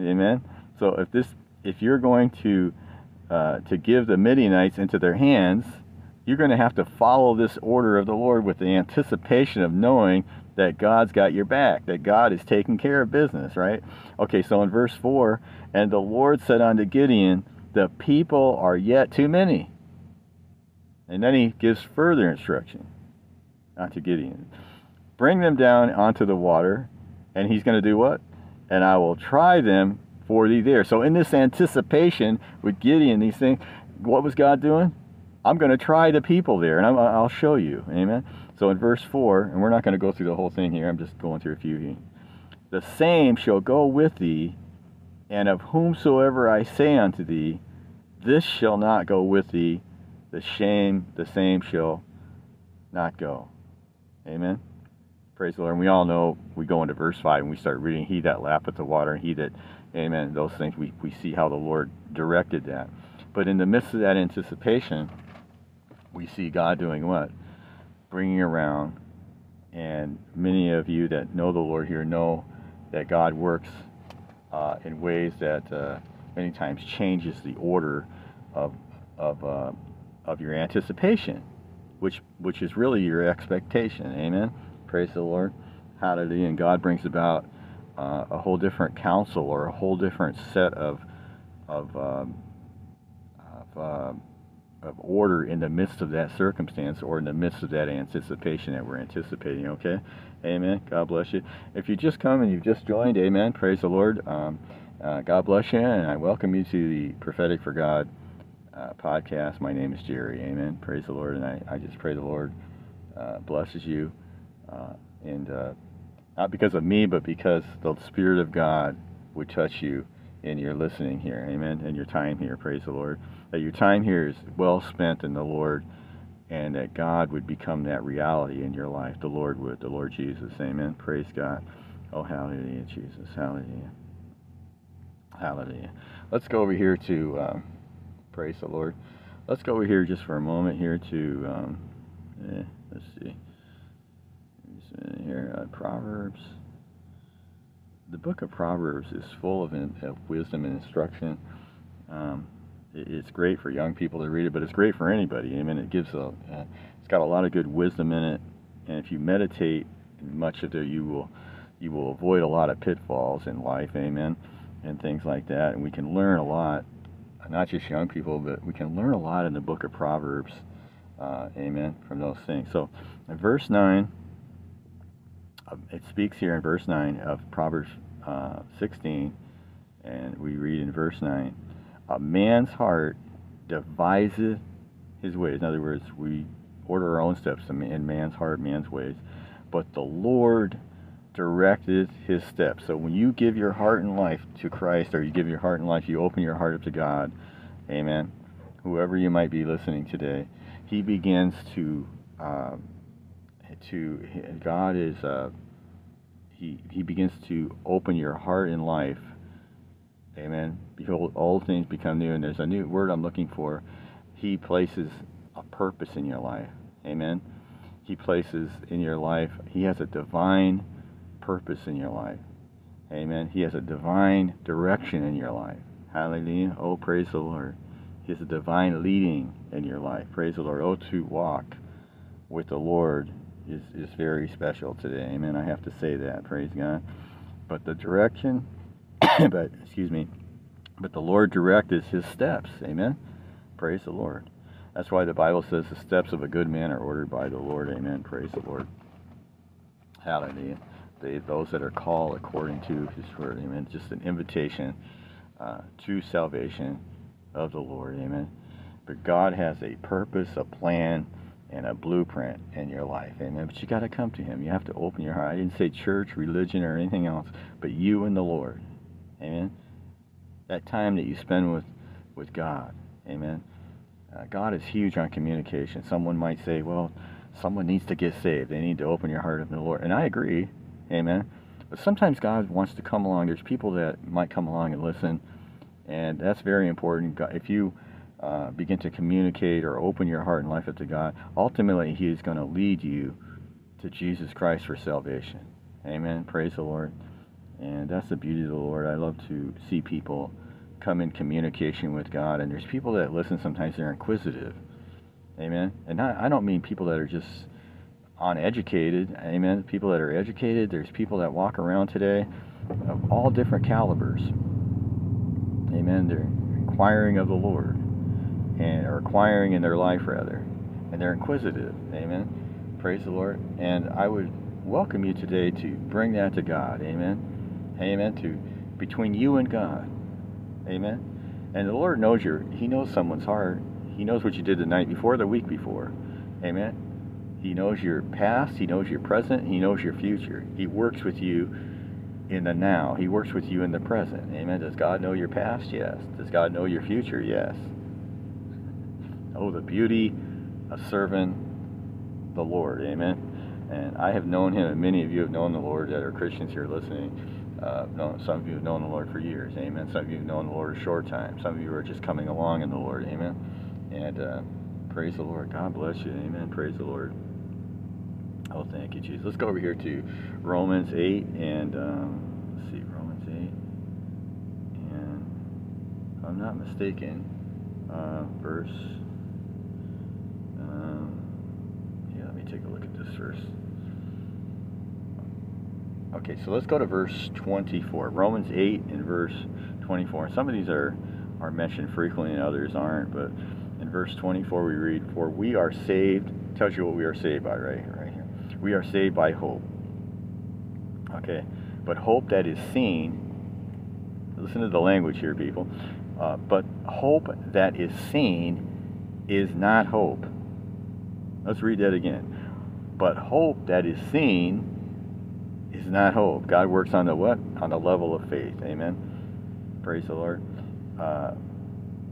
Amen. So if this if you're going to uh, to give the Midianites into their hands, you're going to have to follow this order of the Lord with the anticipation of knowing that God's got your back, that God is taking care of business, right? Okay, so in verse 4, and the Lord said unto Gideon, The people are yet too many. And then he gives further instruction unto Gideon. Bring them down onto the water, and he's going to do what? And I will try them for thee there. So in this anticipation with Gideon, these things, what was God doing? I'm going to try the people there, and i will show you. Amen. So in verse 4, and we're not going to go through the whole thing here, I'm just going through a few here. The same shall go with thee, and of whomsoever I say unto thee, this shall not go with thee, the shame, the same shall not go. Amen. Praise the Lord. And we all know we go into verse 5 and we start reading, He that lappeth the water, and he that Amen. Those things, we, we see how the Lord directed that. But in the midst of that anticipation, we see God doing what? Bringing around. And many of you that know the Lord here know that God works uh, in ways that uh, many times changes the order of, of, uh, of your anticipation, which, which is really your expectation. Amen. Praise the Lord. Hallelujah. And God brings about uh, a whole different counsel or a whole different set of of, um, of, uh, of, order in the midst of that circumstance or in the midst of that anticipation that we're anticipating. Okay, Amen. God bless you. If you just come and you've just joined, Amen. Praise the Lord. Um, uh, God bless you, and I welcome you to the Prophetic for God uh, podcast. My name is Jerry. Amen. Praise the Lord, and I, I just pray the Lord uh, blesses you uh, and not because of me, but because the Spirit of God would touch you in your listening here. Amen. And your time here. Praise the Lord. That your time here is well spent in the Lord and that God would become that reality in your life. The Lord would. The Lord Jesus. Amen. Praise God. Oh, hallelujah, Jesus. Hallelujah. Hallelujah. Let's go over here to, um, praise the Lord. Let's go over here just for a moment here to, um, eh, let's see here, uh, Proverbs. The book of Proverbs is full of, in, of wisdom and instruction. Um, it, it's great for young people to read it, but it's great for anybody. I mean, it gives a, uh, it's got a lot of good wisdom in it, and if you meditate much of it, you will you will avoid a lot of pitfalls in life, amen, and things like that. And we can learn a lot, not just young people, but we can learn a lot in the book of Proverbs, uh, amen, from those things. So, in verse 9, uh, it speaks here in verse 9 of Proverbs uh, 16, and we read in verse 9 A man's heart deviseth his ways. In other words, we order our own steps in man's heart, man's ways. But the Lord directed his steps. So when you give your heart and life to Christ, or you give your heart and life, you open your heart up to God. Amen. Whoever you might be listening today, He begins to um, to God is uh, He He begins to open your heart and life. Amen. Behold, all things become new, and there's a new word I'm looking for. He places a purpose in your life. Amen. He places in your life. He has a divine purpose in your life. Amen. He has a divine direction in your life. Hallelujah. Oh, praise the Lord. He has a divine leading in your life. Praise the Lord. Oh, to walk with the Lord is, is very special today. Amen. I have to say that. Praise God. But the direction, but excuse me, but the Lord directed his steps. Amen. Praise the Lord. That's why the Bible says the steps of a good man are ordered by the Lord. Amen. Praise the Lord. Hallelujah they, those that are called according to his word. Amen. Just an invitation uh, to salvation of the Lord. Amen. But God has a purpose, a plan, and a blueprint in your life. Amen. But you got to come to him. You have to open your heart. I didn't say church, religion, or anything else, but you and the Lord. Amen. That time that you spend with, with God. Amen. Uh, God is huge on communication. Someone might say, well, someone needs to get saved. They need to open your heart to the Lord. And I agree. Amen. But sometimes God wants to come along. There's people that might come along and listen, and that's very important. If you uh, begin to communicate or open your heart and life up to God, ultimately He is going to lead you to Jesus Christ for salvation. Amen. Praise the Lord. And that's the beauty of the Lord. I love to see people come in communication with God. And there's people that listen sometimes, they're inquisitive. Amen. And I, I don't mean people that are just uneducated. Amen. People that are educated. There's people that walk around today of all different calibers. Amen. They're inquiring of the Lord and are inquiring in their life rather, and they're inquisitive. Amen. Praise the Lord. And I would welcome you today to bring that to God. Amen. Amen. To between you and God. Amen. And the Lord knows your He knows someone's heart. He knows what you did the night before, the week before. Amen. He knows your past, He knows your present, He knows your future. He works with you in the now. He works with you in the present. Amen. Does God know your past? Yes. Does God know your future? Yes. Oh, the beauty of serving the Lord. Amen. And I have known Him, and many of you have known the Lord that are Christians here listening. Uh, some of you have known the Lord for years. Amen. Some of you have known the Lord a short time. Some of you are just coming along in the Lord. Amen. And uh, praise the Lord. God bless you. Amen. Praise the Lord. Oh, thank you, Jesus. Let's go over here to Romans 8 and um, let's see, Romans 8. And if I'm not mistaken, uh, verse. Um, yeah, let me take a look at this verse. Okay, so let's go to verse 24. Romans 8 and verse 24. Some of these are, are mentioned frequently and others aren't, but in verse 24 we read, For we are saved, tells you what we are saved by right we are saved by hope. Okay? But hope that is seen, listen to the language here, people. Uh, but hope that is seen is not hope. Let's read that again. But hope that is seen is not hope. God works on the what? On the level of faith. Amen. Praise the Lord. Uh,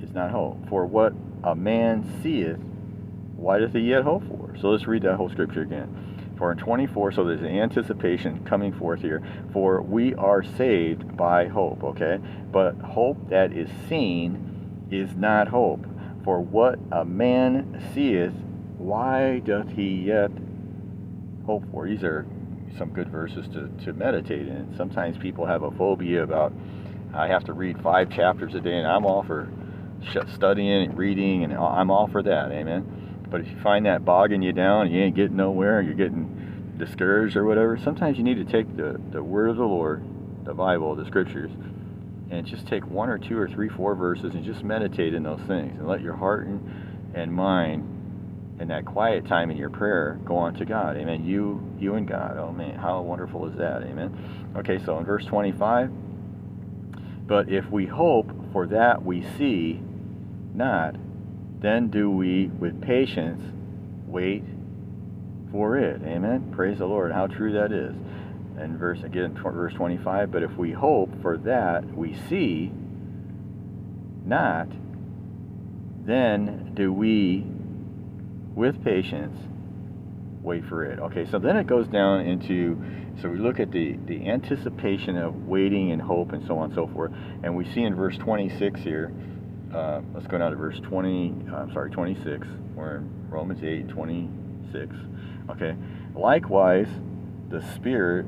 it's not hope. For what a man seeth, why doth he yet hope for? So let's read that whole scripture again. For in 24, so there's an anticipation coming forth here. For we are saved by hope, okay? But hope that is seen is not hope. For what a man seeth, why doth he yet hope for? These are some good verses to, to meditate in. Sometimes people have a phobia about, I have to read five chapters a day, and I'm all for studying and reading, and I'm all for that, amen? But if you find that bogging you down, you ain't getting nowhere, you're getting discouraged or whatever, sometimes you need to take the, the word of the Lord, the Bible, the scriptures, and just take one or two or three, four verses and just meditate in those things and let your heart and, and mind and that quiet time in your prayer go on to God. Amen. You you and God. Oh man, how wonderful is that? Amen. Okay, so in verse 25, but if we hope for that we see not, then do we with patience wait for it. Amen. Praise the Lord. How true that is. And verse again, verse 25. But if we hope for that we see not, then do we, with patience, wait for it. Okay, so then it goes down into, so we look at the, the anticipation of waiting and hope and so on and so forth. And we see in verse 26 here, uh, let's go down to verse 20, uh, I'm sorry, 26. We're in Romans 8, 26. Okay. Likewise, the Spirit,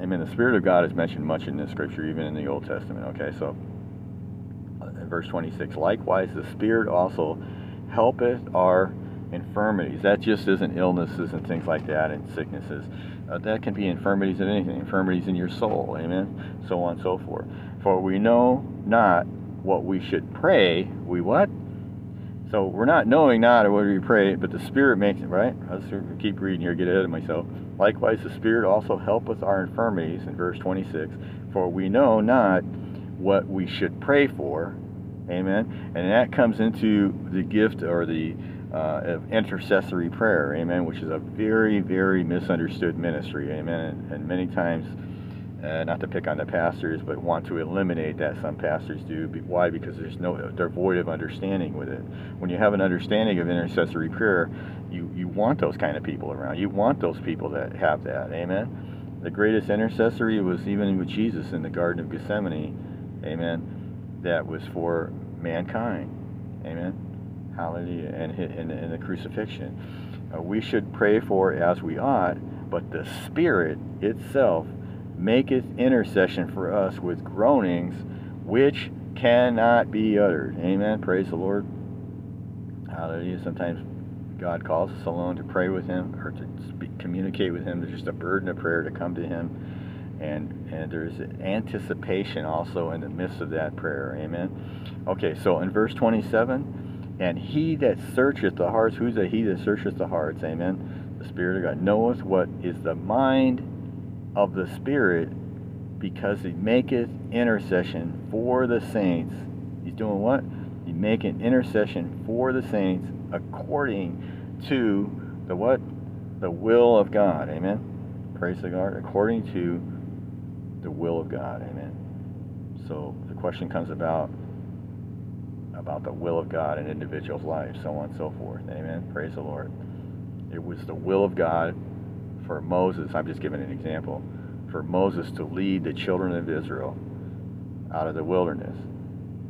amen, the Spirit of God is mentioned much in this scripture, even in the Old Testament. Okay, so uh, in verse 26, likewise, the Spirit also helpeth our infirmities. That just isn't illnesses and things like that and sicknesses. Uh, that can be infirmities in anything, infirmities in your soul, amen, so on and so forth. For we know not what we should pray. We what? So we're not knowing not or what we pray, but the Spirit makes it, right? Let's keep reading here, get ahead of myself. Likewise, the Spirit also helpeth our infirmities, in verse 26. For we know not what we should pray for. Amen. And that comes into the gift or the uh, of intercessory prayer. Amen. Which is a very, very misunderstood ministry. Amen. And, and many times uh, not to pick on the pastors, but want to eliminate that. Some pastors do. Why? Because there's no, they're void of understanding with it. When you have an understanding of intercessory prayer, you you want those kind of people around. You want those people that have that. Amen. The greatest intercessory was even with Jesus in the Garden of Gethsemane. Amen. That was for mankind. Amen. Hallelujah. And in the crucifixion, uh, we should pray for as we ought, but the Spirit itself maketh intercession for us with groanings which cannot be uttered. Amen. Praise the Lord. Hallelujah. Sometimes God calls us alone to pray with Him or to speak, communicate with Him. There's just a burden of prayer to come to Him. And, and there's anticipation also in the midst of that prayer. Amen. Okay, so in verse 27, and he that searcheth the hearts, who's the he that searcheth the hearts? Amen. The Spirit of God knoweth what is the mind of the Spirit because he maketh intercession for the saints. He's doing what? He making intercession for the saints according to the what? The will of God. Amen. Praise the Lord. According to the will of God. Amen. So the question comes about about the will of God in individual's life, so on and so forth. Amen. Praise the Lord. It was the will of God for Moses, I'm just giving an example, for Moses to lead the children of Israel out of the wilderness.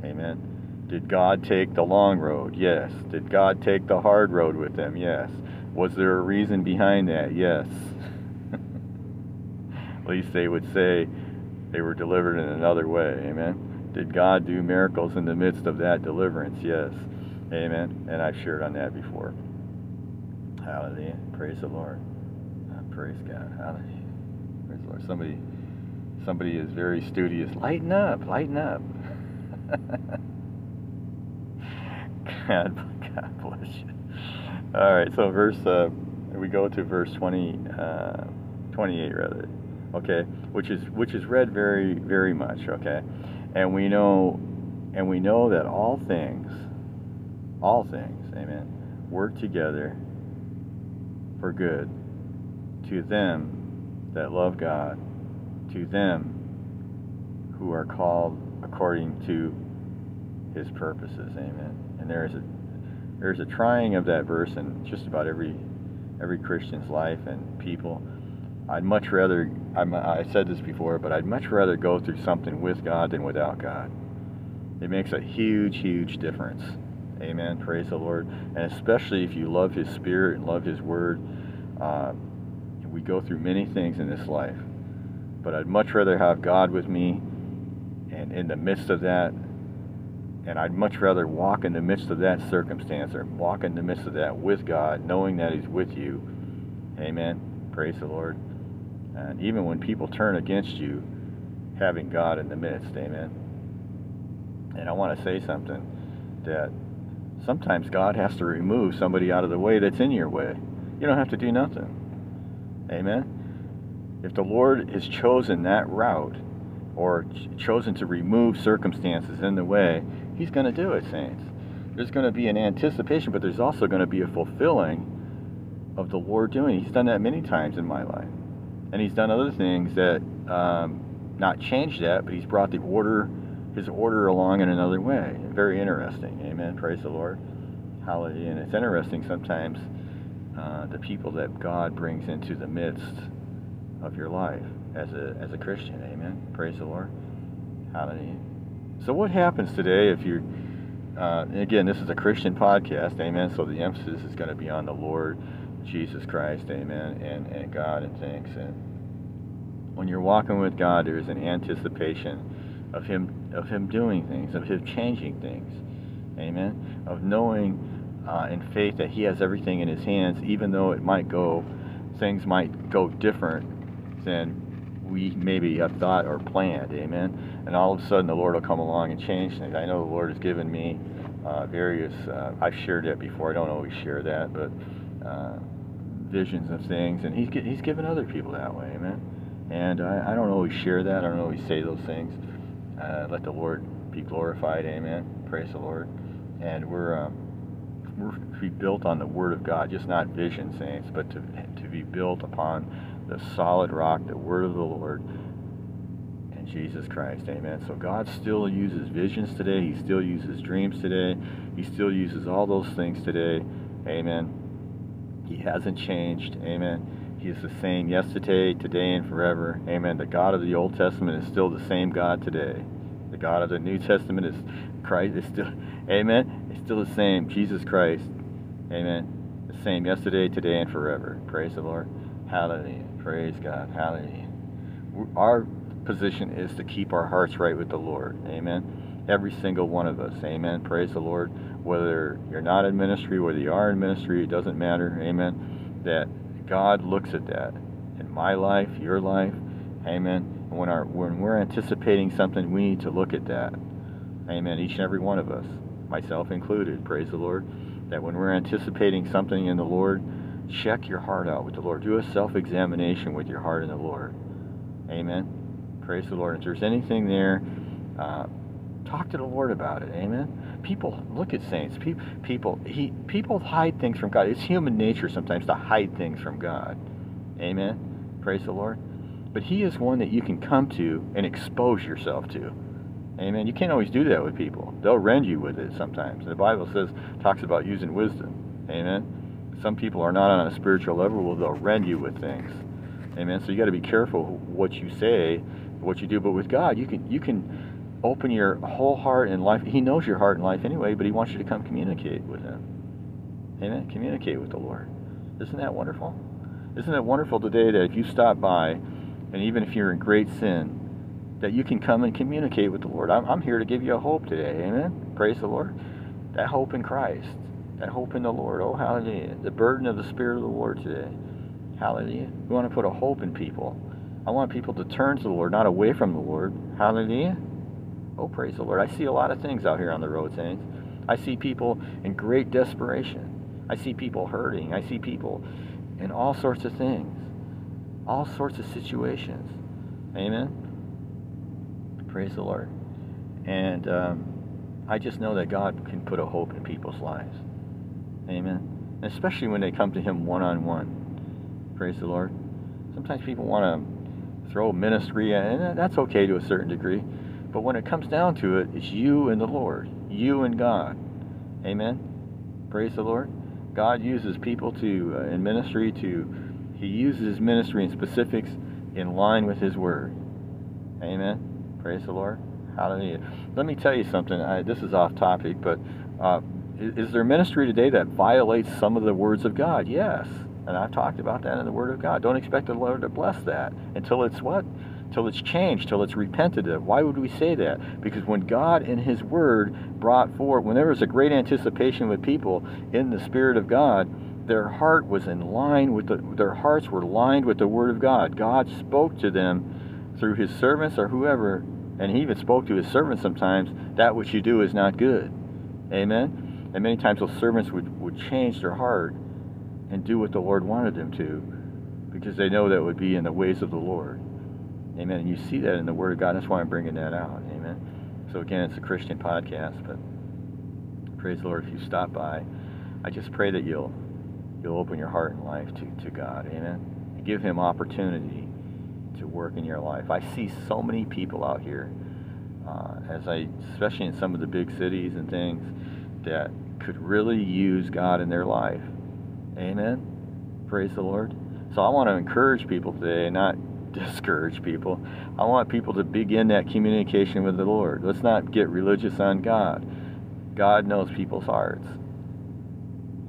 Amen. Did God take the long road? Yes. Did God take the hard road with them? Yes. Was there a reason behind that? Yes. At least they would say they were delivered in another way. Amen. Did God do miracles in the midst of that deliverance? Yes. Amen. And I've shared on that before. Hallelujah. Praise the Lord. Praise God. Hallelujah. Praise the Lord. Somebody, somebody is very studious. Lighten up. Lighten up. God, God bless you. All right. So verse, uh, we go to verse 20, uh, 28 rather. Okay, which is which is read very very much. Okay, and we know, and we know that all things, all things, amen, work together for good to them that love God, to them who are called according to his purposes. Amen. And there is a there's a trying of that verse in just about every every Christian's life and people. I'd much rather I'm, I said this before, but I'd much rather go through something with God than without God. It makes a huge, huge difference. Amen. Praise the Lord. And especially if you love His Spirit and love His Word. Uh, we go through many things in this life, but I'd much rather have God with me and in the midst of that, and I'd much rather walk in the midst of that circumstance or walk in the midst of that with God, knowing that He's with you, Amen. Praise the Lord. And even when people turn against you, having God in the midst. Amen. And I want to say something that sometimes God has to remove somebody out of the way that's in your way. You don't have to do nothing. Amen. If the Lord has chosen that route or ch- chosen to remove circumstances in the way, He's going to do it, saints. There's going to be an anticipation, but there's also going to be a fulfilling of the Lord doing. He's done that many times in my life. And He's done other things that, um, not changed that, but He's brought the order his order along in another way. Very interesting. Amen. Praise the Lord. Hallelujah. And it's interesting sometimes uh, the people that God brings into the midst of your life as a, as a Christian. Amen. Praise the Lord. Hallelujah. So, what happens today if you're, uh, again, this is a Christian podcast. Amen. So, the emphasis is going to be on the Lord Jesus Christ. Amen. And, and God and things. And when you're walking with God, there's an anticipation of him of him doing things, of him changing things. Amen. Of knowing uh, in faith that he has everything in his hands, even though it might go, things might go different than we maybe have thought or planned. Amen. And all of a sudden, the Lord will come along and change things. I know the Lord has given me uh, various. Uh, I've shared that before. I don't always share that, but uh, visions of things, and He's He's given other people that way. Amen. And I, I don't always share that. I don't always say those things. Uh, let the Lord be glorified. Amen. Praise the Lord. And we're um, to be built on the Word of God, just not vision, saints, but to to be built upon the solid rock, the Word of the Lord, and Jesus Christ. Amen. So God still uses visions today. He still uses dreams today. He still uses all those things today. Amen. He hasn't changed. Amen. He is the same yesterday, today, and forever. Amen. The God of the Old Testament is still the same God today. The God of the New Testament is Christ is still Amen. It's still the same. Jesus Christ. Amen. The same yesterday, today, and forever. Praise the Lord. Hallelujah. Praise God. Hallelujah. Our position is to keep our hearts right with the Lord. Amen. Every single one of us. Amen. Praise the Lord. Whether you're not in ministry, whether you are in ministry, it doesn't matter. Amen. That God looks at that in my life, your life. Amen. when our when we're anticipating something, we need to look at that. Amen. Each and every one of us, myself included. Praise the Lord. That when we're anticipating something in the Lord, check your heart out with the Lord. Do a self-examination with your heart in the Lord. Amen. Praise the Lord. If there's anything there, uh, talk to the Lord about it. Amen. People look at saints. People, people, he, people hide things from God. It's human nature sometimes to hide things from God. Amen. Praise the Lord. But He is one that you can come to and expose yourself to. Amen. You can't always do that with people. They'll rend you with it sometimes. The Bible says talks about using wisdom. Amen. Some people are not on a spiritual level, well, they'll rend you with things. Amen. So you got to be careful what you say, what you do. But with God, you can you can open your whole heart and life. He knows your heart and life anyway, but He wants you to come communicate with Him. Amen. Communicate with the Lord. Isn't that wonderful? Isn't it wonderful today that if you stop by, and even if you're in great sin, that you can come and communicate with the Lord. I'm, I'm here to give you a hope today. Amen. Praise the Lord. That hope in Christ. That hope in the Lord. Oh, hallelujah. The burden of the Spirit of the Lord today. Hallelujah. We want to put a hope in people. I want people to turn to the Lord, not away from the Lord. Hallelujah. Oh, praise the Lord. I see a lot of things out here on the road, saints. I see people in great desperation. I see people hurting. I see people in all sorts of things, all sorts of situations. Amen. Praise the Lord. And um, I just know that God can put a hope in people's lives. Amen. And especially when they come to Him one on one. Praise the Lord. Sometimes people want to throw ministry, and that's okay to a certain degree. But when it comes down to it, it's you and the Lord, you and God. Amen. Praise the Lord. God uses people to uh, in ministry to He uses ministry in specifics in line with His Word. Amen. Praise the Lord. Hallelujah. Let me tell you something. I, this is off topic, but uh, is, is there ministry today that violates some of the words of God? Yes. And I've talked about that in the Word of God. Don't expect the Lord to bless that until it's what? Till it's changed, till it's repented of. Why would we say that? Because when God in His Word brought forth, when there was a great anticipation with people in the Spirit of God, their heart was in line with the, their hearts were lined with the Word of God. God spoke to them through His servants or whoever, and He even spoke to His servants sometimes. That which you do is not good. Amen. And many times those servants would, would change their heart and do what the Lord wanted them to, because they know that would be in the ways of the Lord. Amen. And you see that in the Word of God. That's why I'm bringing that out. Amen. So again, it's a Christian podcast, but praise the Lord if you stop by. I just pray that you'll you'll open your heart and life to, to God. Amen. And give Him opportunity to work in your life. I see so many people out here, uh, as I, especially in some of the big cities and things, that could really use God in their life. Amen. Praise the Lord. So I want to encourage people today, not discourage people. I want people to begin that communication with the Lord. Let's not get religious on God. God knows people's hearts.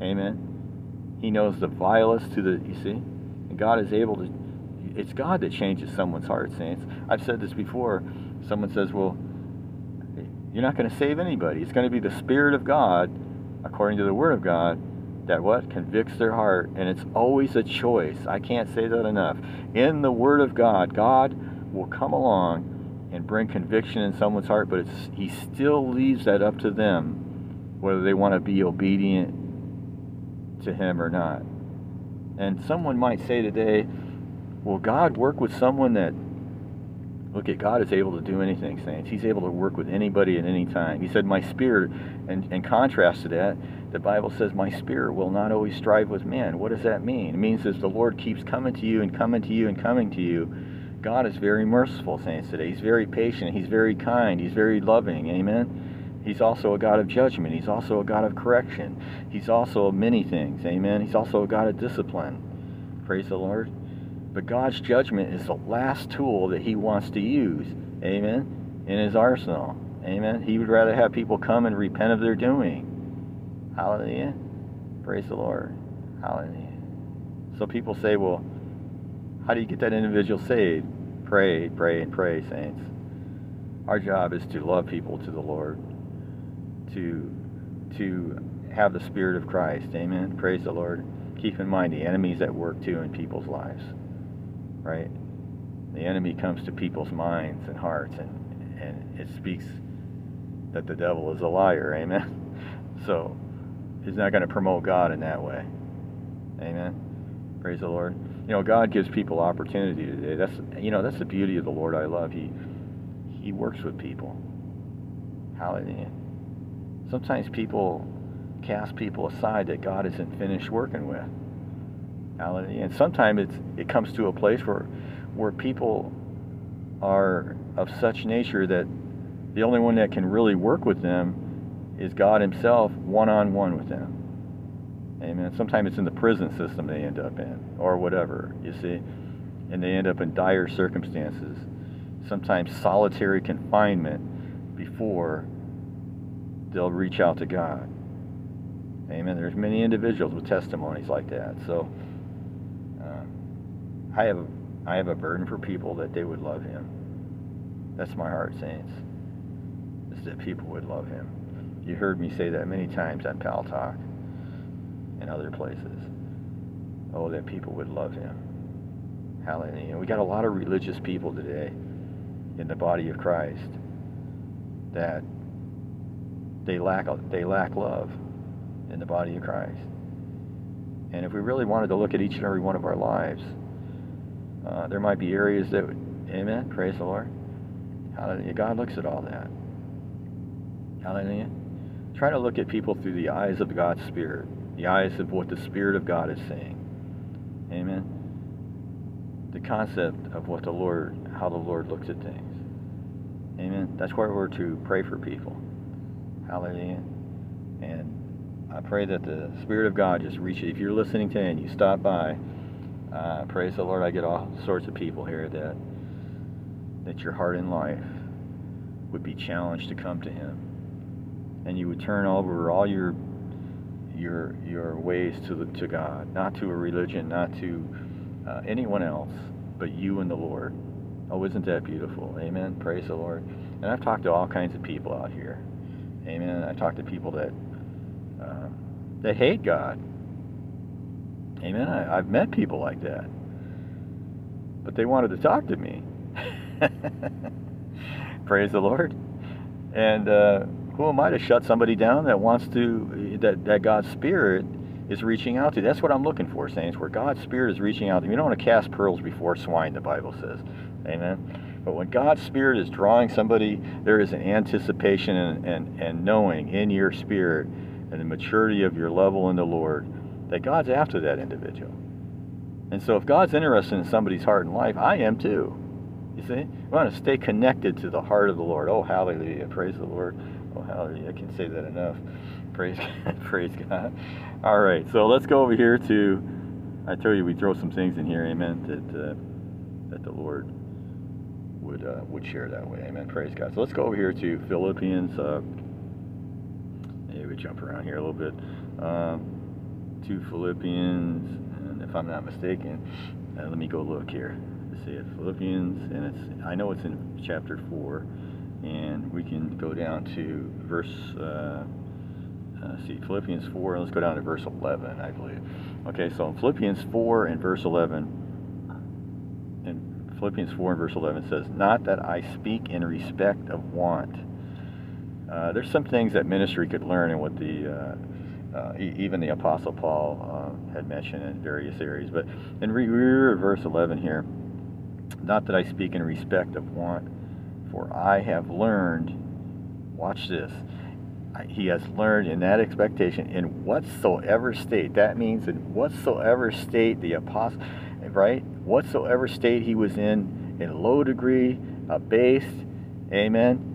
Amen. He knows the vilest to the, you see? And God is able to, it's God that changes someone's heart, saints. I've said this before. Someone says, well, you're not going to save anybody. It's going to be the Spirit of God, according to the Word of God, that what? Convicts their heart. And it's always a choice. I can't say that enough. In the Word of God, God will come along and bring conviction in someone's heart, but He still leaves that up to them, whether they want to be obedient to him or not. And someone might say today, will God work with someone that, look at God is able to do anything, saints. He's able to work with anybody at any time. He said, my spirit, and in contrast to that, the Bible says, my spirit will not always strive with man. What does that mean? It means as the Lord keeps coming to you and coming to you and coming to you, God is very merciful, saints, today. He's very patient. He's very kind. He's very loving. Amen. He's also a God of judgment. He's also a God of correction. He's also many things. Amen. He's also a God of discipline. Praise the Lord. But God's judgment is the last tool that he wants to use. Amen. In his arsenal. Amen. He would rather have people come and repent of their doing. Hallelujah. Praise the Lord. Hallelujah. So people say, well, how do you get that individual saved? Pray, pray, and pray, saints. Our job is to love people to the Lord to to have the spirit of Christ. Amen. Praise the Lord. Keep in mind the enemies at work too in people's lives. Right? The enemy comes to people's minds and hearts and and it speaks that the devil is a liar. Amen. So he's not going to promote God in that way. Amen. Praise the Lord. You know, God gives people opportunity today. That's you know, that's the beauty of the Lord I love. He he works with people. Hallelujah. Sometimes people cast people aside that God isn't finished working with. Hallelujah. And sometimes it's, it comes to a place where, where people are of such nature that the only one that can really work with them is God Himself one on one with them. Amen. Sometimes it's in the prison system they end up in, or whatever, you see. And they end up in dire circumstances. Sometimes solitary confinement before they'll reach out to God. Amen. There's many individuals with testimonies like that. So I have I have a burden for people that they would love Him. That's my heart, saints. Is that people would love Him. You heard me say that many times on Paltalk and other places. Oh, that people would love Him. Hallelujah. We got a lot of religious people today in the body of Christ that they lack they lack love in the body of Christ. And if we really wanted to look at each and every one of our lives, uh, there might be areas that, Amen. Praise the Lord. Hallelujah. God looks at all that. Hallelujah. Try to look at people through the eyes of God's Spirit, the eyes of what the Spirit of God is saying. Amen. The concept of what the Lord, how the Lord looks at things. Amen. That's why we're to pray for people. Hallelujah. And I pray that the Spirit of God just reaches. If you're listening today and you stop by, uh, praise the Lord. I get all sorts of people here that that your heart and life would be challenged to come to Him, and you would turn over all your your your ways to the, to God, not to a religion, not to uh, anyone else, but you and the Lord. Oh, isn't that beautiful? Amen. Praise the Lord. And I've talked to all kinds of people out here. Amen. I talk to people that uh, that hate God. Amen. I, I've met people like that. But they wanted to talk to me. Praise the Lord. And uh, who am I to shut somebody down that wants to, that, that God's Spirit is reaching out to? That's what I'm looking for, saints, where God's Spirit is reaching out to. You don't want to cast pearls before swine, the Bible says. Amen. But when God's Spirit is drawing somebody, there is an anticipation and, and, and knowing in your spirit and the maturity of your level in the Lord that God's after that individual. And so if God's interested in somebody's heart and life, I am too. You see? We want to stay connected to the heart of the Lord. Oh, hallelujah. Praise the Lord. Oh, hallelujah. I can say that enough. Praise God. Praise God. All right. So let's go over here to, I tell you, we throw some things in here, amen, that, uh, that the Lord would, uh, would share that way. Amen. Praise God. So let's go over here to Philippians. Uh, maybe we jump around here a little bit. Um, to Philippians, and if I'm not mistaken, uh, let me go look here. See, it's Philippians, and it's I know it's in chapter four, and we can go down to verse. Uh, uh, see Philippians 4 let's go down to verse 11 I believe okay so in Philippians 4 and verse 11 in Philippians 4 and verse 11 says not that I speak in respect of want uh, there's some things that ministry could learn in what the uh, even the Apostle Paul uh, had mentioned in various areas. But in re- verse 11 here, not that I speak in respect of want, for I have learned, watch this, he has learned in that expectation in whatsoever state. That means in whatsoever state the apostle, right? Whatsoever state he was in, in low degree, abased, amen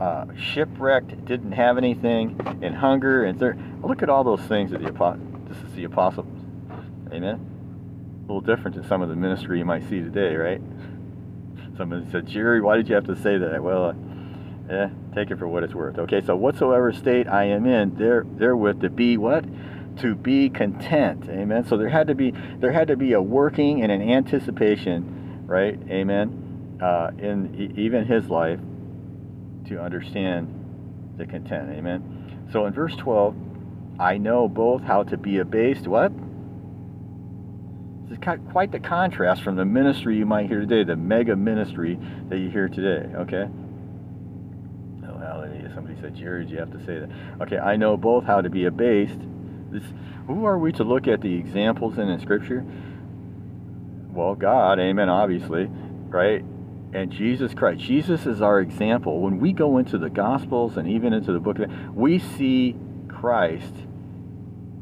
uh, shipwrecked, didn't have anything, in hunger and. Look at all those things that the apostle. This is the apostle. Amen. A little different than some of the ministry you might see today, right? Somebody said, Jerry, why did you have to say that? Well, uh, yeah, take it for what it's worth. Okay, so whatsoever state I am in, there, therewith to be what? To be content. Amen. So there had to be there had to be a working and an anticipation, right? Amen. Uh, in even his life to understand the content. Amen. So in verse 12, I know both how to be abased. What? This is quite the contrast from the ministry you might hear today, the mega ministry that you hear today. Okay. Oh, hallelujah. Somebody said, Jared, you have to say that. Okay, I know both how to be abased. This, who are we to look at the examples in the scripture? Well, God, amen, obviously, right? And Jesus Christ. Jesus is our example. When we go into the Gospels and even into the book, of we see Christ,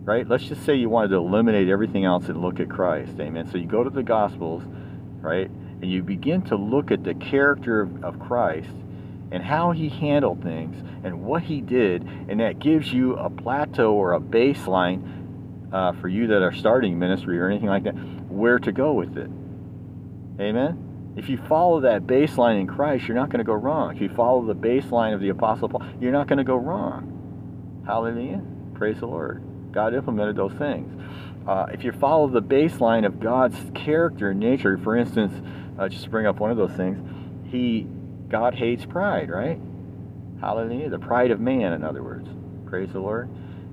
right? Let's just say you wanted to eliminate everything else and look at Christ. Amen. So you go to the Gospels, right? And you begin to look at the character of, of Christ and how he handled things and what he did. And that gives you a plateau or a baseline uh, for you that are starting ministry or anything like that, where to go with it. Amen. If you follow that baseline in Christ, you're not going to go wrong. If you follow the baseline of the Apostle Paul, you're not going to go wrong. Hallelujah. Praise the Lord. God implemented those things. Uh, if you follow the baseline of God's character and nature, for instance, uh, just to bring up one of those things, He, God hates pride, right? Hallelujah. The pride of man, in other words. Praise the Lord.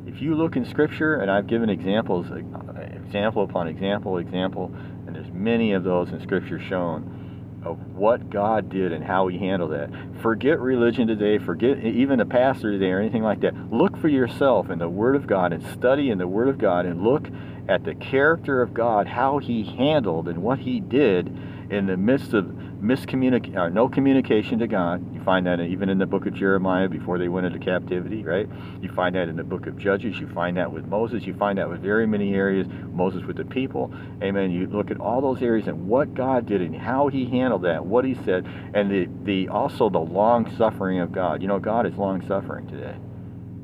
If you look in Scripture, and I've given examples, uh, example upon example, example, and there's many of those in Scripture shown of what God did and how He handled that. Forget religion today, forget even a pastor today or anything like that. Look for yourself in the Word of God and study in the Word of God and look at the character of God, how He handled and what He did in the midst of miscommunication, or uh, no communication to God. You find that even in the book of Jeremiah before they went into captivity, right? You find that in the book of Judges. You find that with Moses. You find that with very many areas. Moses with the people. Amen. You look at all those areas and what God did and how He handled that, what He said, and the, the also the long suffering of God. You know, God is long suffering today.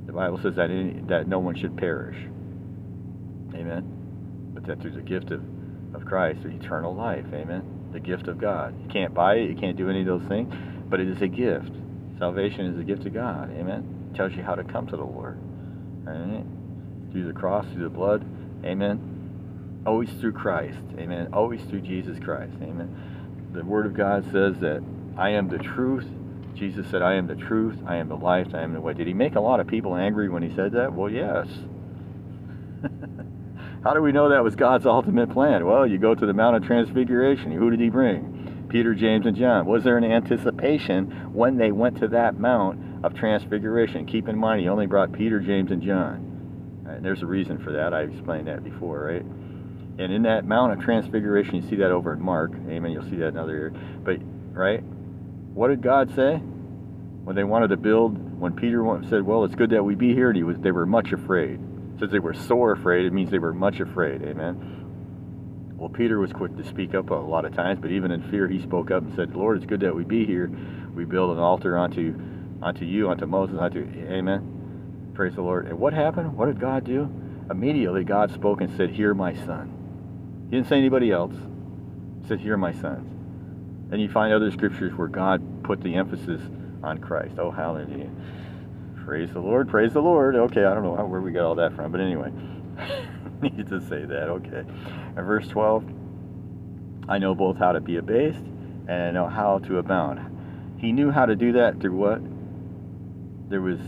The Bible says that any, that no one should perish. Amen. But that through the gift of, of Christ, eternal life. Amen the gift of God. You can't buy it, you can't do any of those things, but it is a gift. Salvation is a gift of God. Amen. It tells you how to come to the Lord. Right? Through the cross, through the blood. Amen. Always through Christ. Amen. Always through Jesus Christ. Amen. The Word of God says that I am the truth. Jesus said, I am the truth, I am the life, I am the way. Did he make a lot of people angry when he said that? Well, yes. How do we know that was God's ultimate plan? Well, you go to the Mount of Transfiguration. Who did he bring? Peter, James, and John. Was there an anticipation when they went to that Mount of Transfiguration? Keep in mind, he only brought Peter, James, and John. And there's a reason for that. I explained that before, right? And in that Mount of Transfiguration, you see that over in Mark. Amen. You'll see that in other area. But, right? What did God say? When they wanted to build, when Peter said, Well, it's good that we be here, and he was, they were much afraid. Says they were sore afraid, it means they were much afraid. Amen. Well, Peter was quick to speak up a lot of times, but even in fear, he spoke up and said, Lord, it's good that we be here. We build an altar unto, unto you, unto Moses, unto, amen. Praise the Lord. And what happened? What did God do? Immediately, God spoke and said, Hear my son. He didn't say anybody else. He said, Hear my sons. And you find other scriptures where God put the emphasis on Christ. Oh, hallelujah. Praise the Lord, praise the Lord. Okay, I don't know where we got all that from, but anyway, needed to say that. Okay. And verse 12 I know both how to be abased and I know how to abound. He knew how to do that through what? There was,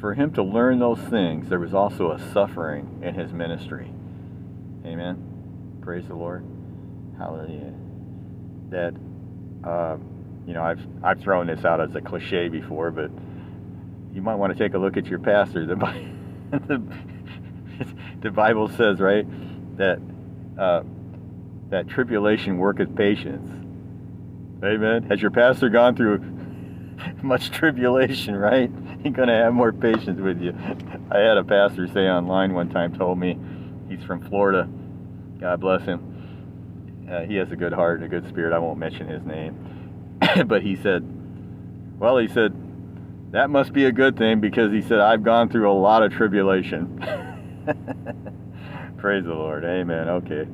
for him to learn those things, there was also a suffering in his ministry. Amen. Praise the Lord. Hallelujah. That, uh, you know, I've I've thrown this out as a cliche before, but you might want to take a look at your pastor. The, the, the Bible says, right, that uh, that tribulation worketh patience. Amen. Has your pastor gone through much tribulation, right? He's going to have more patience with you. I had a pastor say online one time, told me he's from Florida. God bless him. Uh, he has a good heart and a good spirit. I won't mention his name but he said, well, he said, that must be a good thing because he said, I've gone through a lot of tribulation. Praise the Lord. Amen. Okay.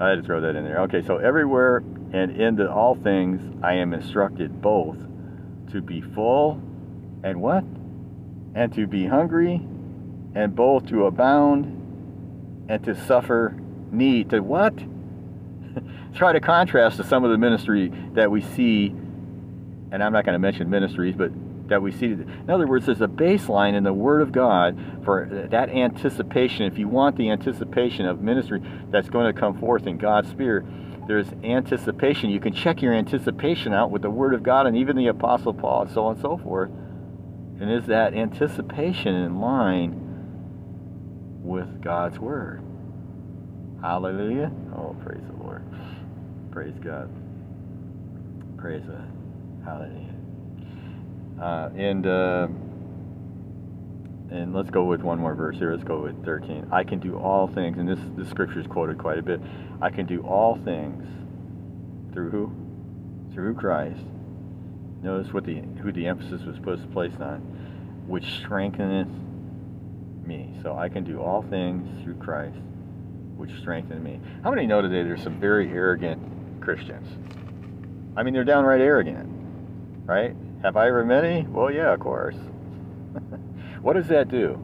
I had to throw that in there. Okay, so everywhere and into all things I am instructed both to be full and what? And to be hungry, and both to abound and to suffer need. To what? Try to contrast to some of the ministry that we see and I'm not going to mention ministries, but that we see. In other words, there's a baseline in the Word of God for that anticipation. If you want the anticipation of ministry that's going to come forth in God's Spirit, there's anticipation. You can check your anticipation out with the Word of God and even the Apostle Paul and so on and so forth. And is that anticipation in line with God's Word? Hallelujah. Oh, praise the Lord. Praise God. Praise God. Hallelujah. Uh, and uh, and let's go with one more verse here. Let's go with 13. I can do all things, and this this scripture is quoted quite a bit. I can do all things through who? Through Christ. Notice what the who the emphasis was supposed to place on, which strengtheneth me. So I can do all things through Christ, which strengthen me. How many know today there's some very arrogant Christians? I mean, they're downright arrogant right? Have I ever met any? Well, yeah, of course. what does that do?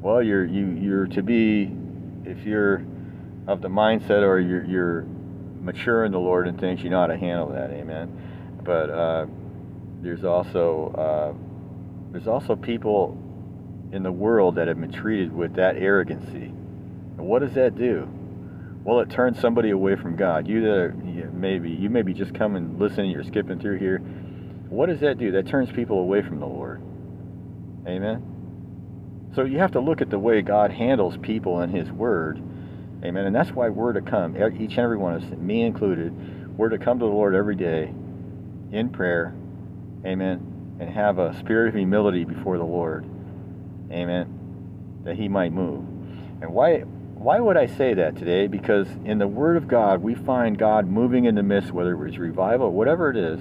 Well, you're you you're to be, if you're of the mindset or you're you're mature in the Lord and things, you know how to handle that, amen. But uh, there's also uh, there's also people in the world that have been treated with that arrogancy. And what does that do? Well, it turns somebody away from God. You that are, maybe you may be just coming, listening, you're skipping through here. What does that do? That turns people away from the Lord. Amen. So you have to look at the way God handles people in His Word. Amen. And that's why we're to come, each and every one of us, me included, we're to come to the Lord every day in prayer. Amen. And have a spirit of humility before the Lord. Amen. That He might move. And why why would I say that today? Because in the Word of God, we find God moving in the midst, whether it was revival, or whatever it is.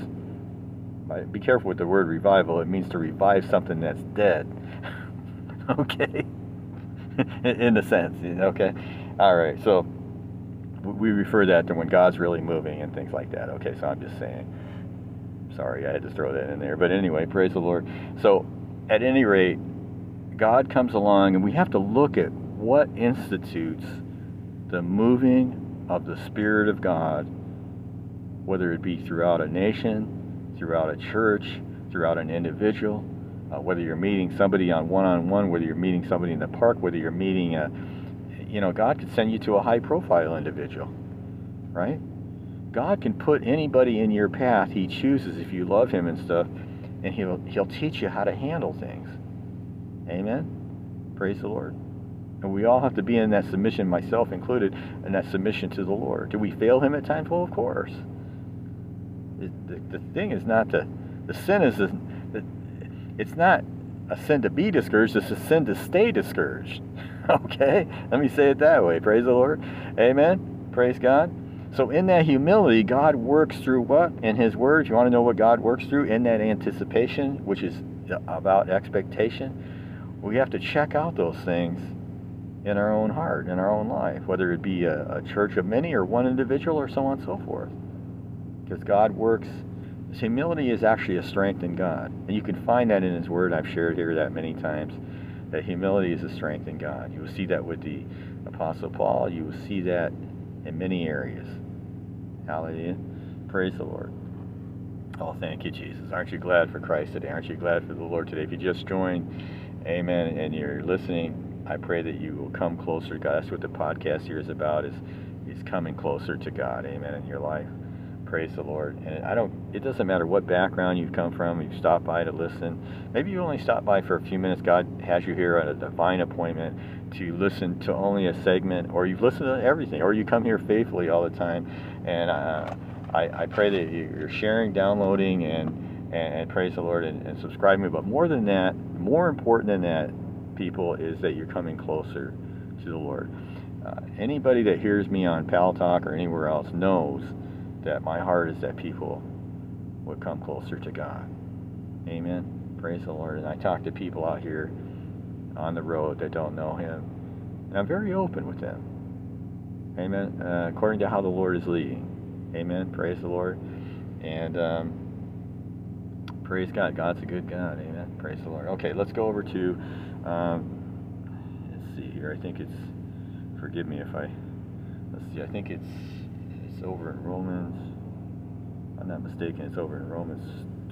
Be careful with the word revival. It means to revive something that's dead. okay? in a sense, okay? All right, so we refer that to when God's really moving and things like that. Okay, so I'm just saying. Sorry, I had to throw that in there. But anyway, praise the Lord. So, at any rate, God comes along, and we have to look at what institutes the moving of the Spirit of God, whether it be throughout a nation, throughout a church, throughout an individual, uh, whether you're meeting somebody on one-on-one, whether you're meeting somebody in the park, whether you're meeting a, you know, God could send you to a high profile individual, right? God can put anybody in your path he chooses if you love him and stuff, and he'll he'll teach you how to handle things. Amen. Praise the Lord. And we all have to be in that submission, myself included, in that submission to the Lord. Do we fail him at times? Well, of course. The, the thing is not to, the sin is, the, it's not a sin to be discouraged, it's a sin to stay discouraged. okay? Let me say it that way. Praise the Lord. Amen. Praise God. So in that humility, God works through what? In His Word. You want to know what God works through, in that anticipation, which is about expectation, we have to check out those things in our own heart, in our own life, whether it be a, a church of many or one individual or so on and so forth. Because God works, humility is actually a strength in God. And you can find that in His Word. I've shared here that many times. That humility is a strength in God. You will see that with the Apostle Paul. You will see that in many areas. Hallelujah. Praise the Lord. Oh, thank you, Jesus. Aren't you glad for Christ today? Aren't you glad for the Lord today? If you just joined, amen, and you're listening, I pray that you will come closer to God. That's what the podcast here is about, is, is coming closer to God, amen, in your life. Praise the Lord. And I don't, it doesn't matter what background you've come from, you've stopped by to listen. Maybe you only stopped by for a few minutes. God has you here at a divine appointment to listen to only a segment, or you've listened to everything, or you come here faithfully all the time. And uh, I, I, pray that you're sharing, downloading, and, and, praise the Lord and, and subscribing. But more than that, more important than that, people, is that you're coming closer to the Lord. Uh, anybody that hears me on Paltalk or anywhere else knows that my heart is that people would come closer to God. Amen. Praise the Lord. And I talk to people out here on the road that don't know Him. And I'm very open with them. Amen. Uh, according to how the Lord is leading. Amen. Praise the Lord. And um, praise God. God's a good God. Amen. Praise the Lord. Okay, let's go over to, um, let's see here. I think it's, forgive me if I, let's see, I think it's it's over in Romans. I'm not mistaken, it's over in Romans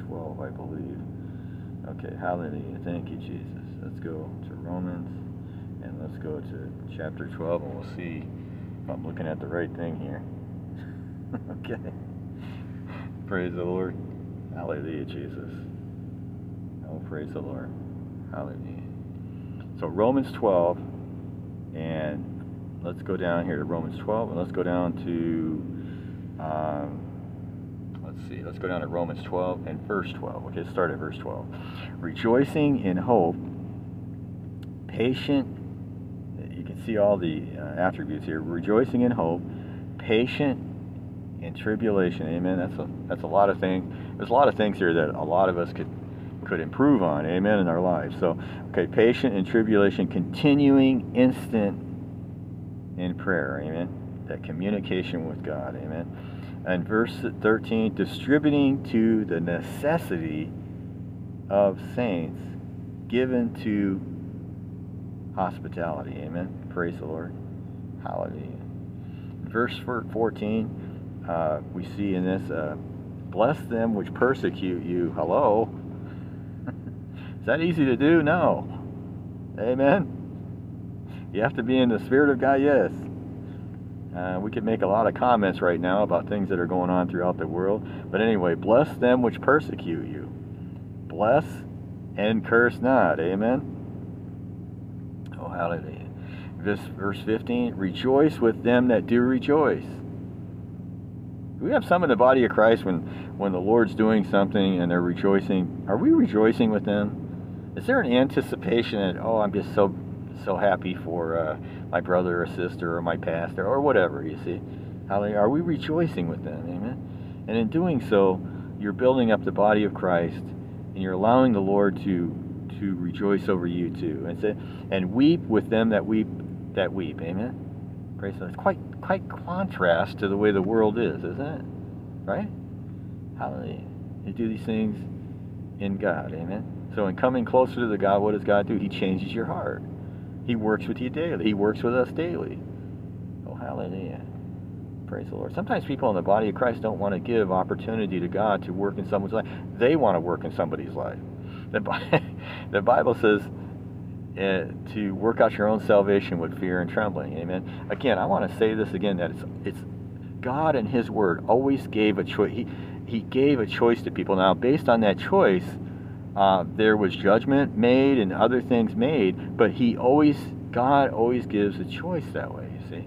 12, I believe. Okay, hallelujah. Thank you, Jesus. Let's go to Romans and let's go to chapter 12 and we'll see if I'm looking at the right thing here. okay. Praise the Lord. Hallelujah, Jesus. Oh, praise the Lord. Hallelujah. So, Romans 12, and let's go down here to Romans 12, and let's go down to um, let's see, let's go down to Romans 12 and verse 12. Okay, start at verse 12. Rejoicing in hope, patient, you can see all the uh, attributes here. Rejoicing in hope, patient in tribulation. Amen. That's a that's a lot of things. There's a lot of things here that a lot of us could could improve on. Amen. In our lives. So, okay, patient in tribulation, continuing instant in prayer. Amen that communication with God. Amen. And verse 13, distributing to the necessity of saints given to hospitality. Amen. Praise the Lord. Hallelujah. Verse 14, uh, we see in this, uh, bless them which persecute you. Hello. Is that easy to do? No. Amen. You have to be in the Spirit of God, yes. Uh, we could make a lot of comments right now about things that are going on throughout the world. But anyway, bless them which persecute you. Bless and curse not. Amen. Oh, hallelujah. This verse 15, rejoice with them that do rejoice. we have some in the body of Christ when, when the Lord's doing something and they're rejoicing? Are we rejoicing with them? Is there an anticipation that, oh, I'm just so so happy for uh, my brother or sister or my pastor or whatever, you see. Hallelujah. Are we rejoicing with them? Amen. And in doing so, you're building up the body of Christ and you're allowing the Lord to to rejoice over you too. And say, and weep with them that weep that weep. Amen. Praise God. It's quite quite contrast to the way the world is, isn't it? Right? Hallelujah. You do these things in God. Amen. So in coming closer to the God, what does God do? He changes your heart. He works with you daily. He works with us daily. Oh, hallelujah. Praise the Lord. Sometimes people in the body of Christ don't want to give opportunity to God to work in someone's life. They want to work in somebody's life. The, the Bible says, uh, to work out your own salvation with fear and trembling. Amen. Again, I want to say this again that it's it's God and His Word always gave a choice. He He gave a choice to people. Now, based on that choice, uh, there was judgment made and other things made, but He always God always gives a choice that way. You see,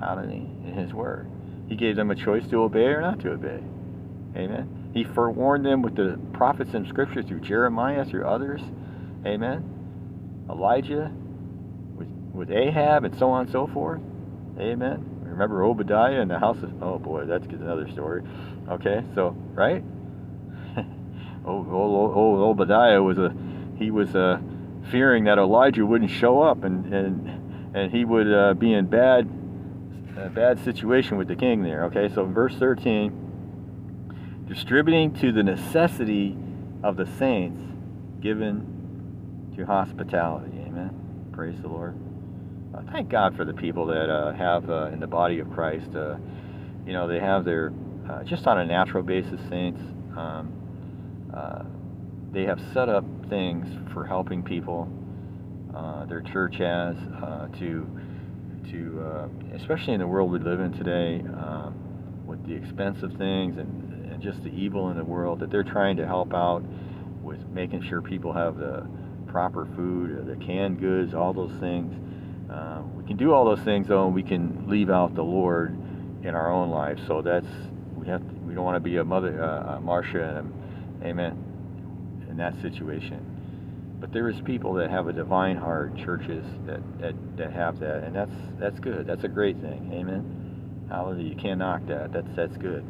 how did He in His Word? He gave them a choice to obey or not to obey. Amen. He forewarned them with the prophets and Scripture through Jeremiah, through others. Amen. Elijah, with, with Ahab, and so on and so forth. Amen. Remember Obadiah and the house of, oh boy, that's another story. Okay, so, right? Old, old, old Obadiah was a, he was uh, fearing that Elijah wouldn't show up and, and, and he would uh, be in bad, bad situation with the king there. Okay, so verse 13, distributing to the necessity of the saints given to hospitality. Amen. Praise the Lord. Uh, thank God for the people that uh, have uh, in the body of Christ. You know, they have their, just on a natural basis, saints, um, uh, they have set up things for helping people. their church has to, to especially in the world we live in today, um, with the expense of things and, and just the evil in the world, that they're trying to help out with making sure people have the proper food, the canned goods, all those things. Uh, we can do all those things though, and we can leave out the Lord in our own lives. So that's we have. To, we don't want to be a mother, uh, a Martha, and Amen, in that situation. But there is people that have a divine heart, churches that, that, that have that, and that's that's good. That's a great thing. Amen. Hallelujah. You can't knock that. That's that's good.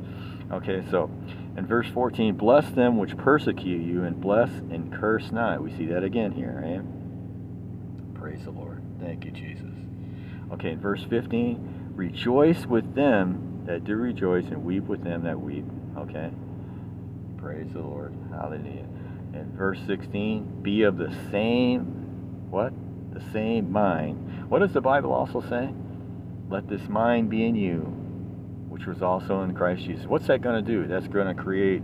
Okay, so in verse 14, bless them which persecute you, and bless and curse not. We see that again here, Amen. Praise the Lord. Thank you, Jesus. Okay, in verse 15, rejoice with them that do rejoice, and weep with them that weep. Okay? Praise the Lord. Hallelujah. In verse 16, be of the same, what? The same mind. What does the Bible also say? Let this mind be in you, which was also in Christ Jesus. What's that going to do? That's going to create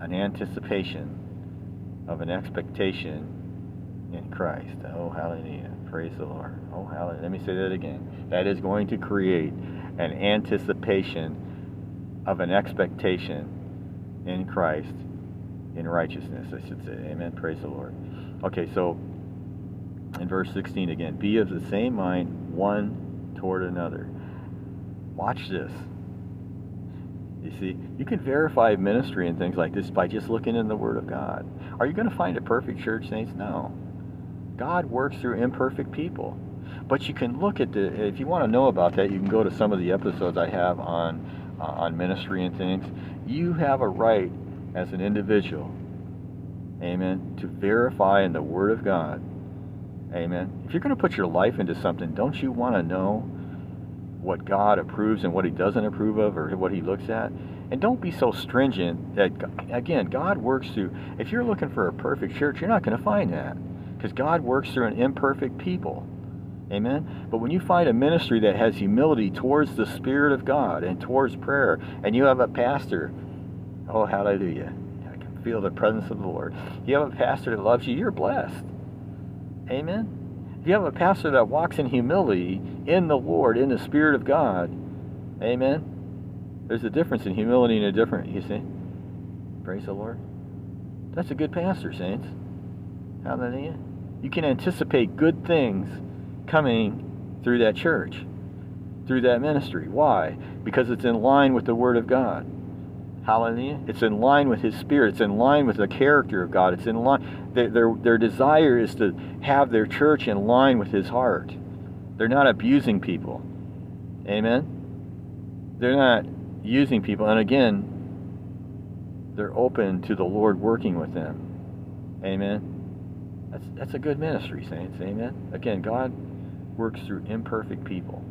an anticipation of an expectation in Christ. Oh, hallelujah. Praise the Lord. Oh, hallelujah. Let me say that again. That is going to create an anticipation of an expectation in Christ in righteousness, I should say. Amen. Praise the Lord. Okay, so in verse 16 again, be of the same mind one toward another. Watch this. You see, you can verify ministry and things like this by just looking in the Word of God. Are you going to find a perfect church, saints? No. God works through imperfect people. But you can look at the, if you want to know about that, you can go to some of the episodes I have on, uh, on ministry and things. You have a right as an individual, amen, to verify in the Word of God, amen. If you're going to put your life into something, don't you want to know what God approves and what He doesn't approve of or what He looks at. And don't be so stringent that, again, God works through, if you're looking for a perfect church, you're not going to find that because God works through an imperfect people. Amen. But when you find a ministry that has humility towards the Spirit of God and towards prayer, and you have a pastor, oh, hallelujah. I can feel the presence of the Lord. You have a pastor that loves you, you're blessed. Amen. If you have a pastor that walks in humility in the Lord, in the Spirit of God, amen. There's a difference in humility and a different, you see. Praise the Lord. That's a good pastor, saints. Hallelujah. You can anticipate good things coming through that church, through that ministry. Why? Because it's in line with the Word of God. Hallelujah. It's in line with His Spirit. It's in line with the character of God. It's in line. Their, their, their desire is to have their church in line with His heart. They're not abusing people. Amen. They're not using people. And again, they're open to the Lord working with them. Amen. That's, that's a good ministry, saints. Amen. Again, God works through imperfect people.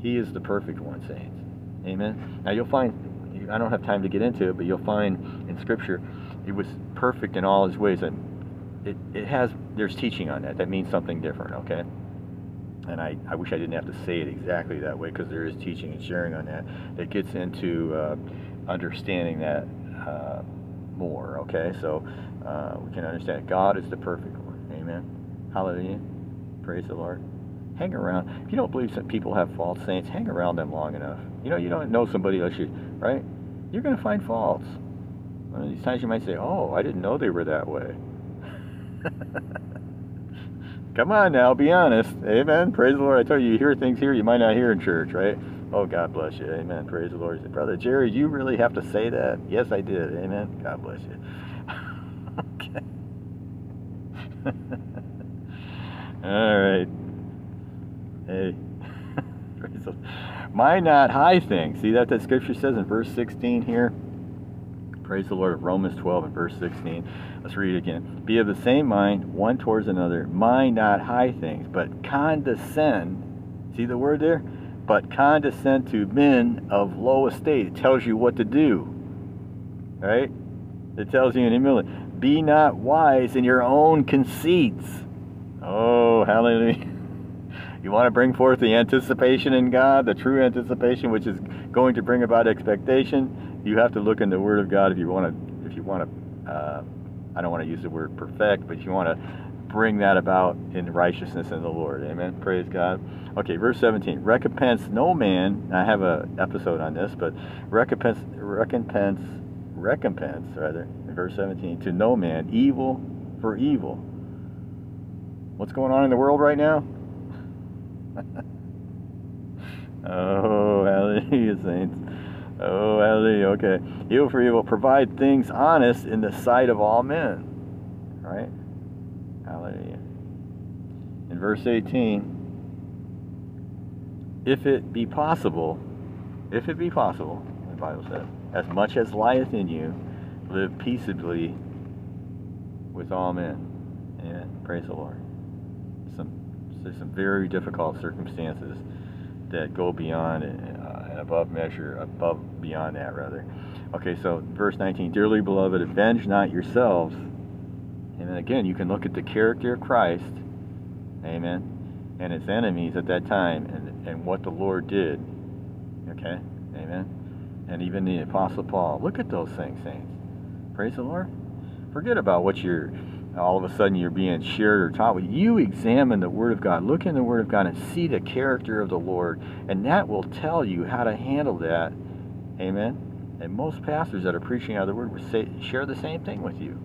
He is the perfect one, saints. Amen. Now you'll find I don't have time to get into it, but you'll find in Scripture he was perfect in all his ways. And it, it has, there's teaching on that. That means something different, okay? And I, I wish I didn't have to say it exactly that way because there is teaching and sharing on that that gets into uh, understanding that uh, more, okay? So uh, we can understand God is the perfect one, amen? Hallelujah. Praise the Lord. Hang around. If you don't believe that people have faults, saints, hang around them long enough. You know, you don't know somebody else, you, right? You're going to find faults. One of these times you might say, oh, I didn't know they were that way. Come on now, be honest. Amen. Praise the Lord. I told you, you hear things here you might not hear in church, right? Oh, God bless you. Amen. Praise the Lord. Said, Brother Jerry, you really have to say that? Yes, I did. Amen. God bless you. okay. All right. Hey. Mind not high things. See that that scripture says in verse 16 here? Praise the Lord of Romans 12 and verse 16. Let's read it again. Be of the same mind, one towards another. Mind not high things, but condescend. See the word there? But condescend to men of low estate. It tells you what to do. Right? It tells you in humility. Be not wise in your own conceits. Oh, hallelujah. You want to bring forth the anticipation in God, the true anticipation, which is going to bring about expectation. You have to look in the Word of God if you want to. If you want to, uh, I don't want to use the word perfect, but you want to bring that about in righteousness in the Lord. Amen. Praise God. Okay, verse 17. Recompense no man. I have a episode on this, but recompense, recompense, recompense rather. Verse 17, to no man evil for evil. What's going on in the world right now? oh, hallelujah, saints. Oh, hallelujah. Okay. Evil for evil. Provide things honest in the sight of all men. Right? Hallelujah. In verse 18, if it be possible, if it be possible, the Bible says, as much as lieth in you, live peaceably with all men. Amen. Praise the Lord. Some there's some very difficult circumstances that go beyond uh, and above measure, above beyond that rather. Okay, so verse 19, dearly beloved, avenge not yourselves. And then again, you can look at the character of Christ, amen, and his enemies at that time, and, and what the Lord did. Okay, amen. And even the Apostle Paul. Look at those things, saints. Praise the Lord. Forget about what you're all of a sudden you're being shared or taught. You examine the Word of God, look in the Word of God, and see the character of the Lord, and that will tell you how to handle that. Amen. And most pastors that are preaching out of the Word will say, share the same thing with you.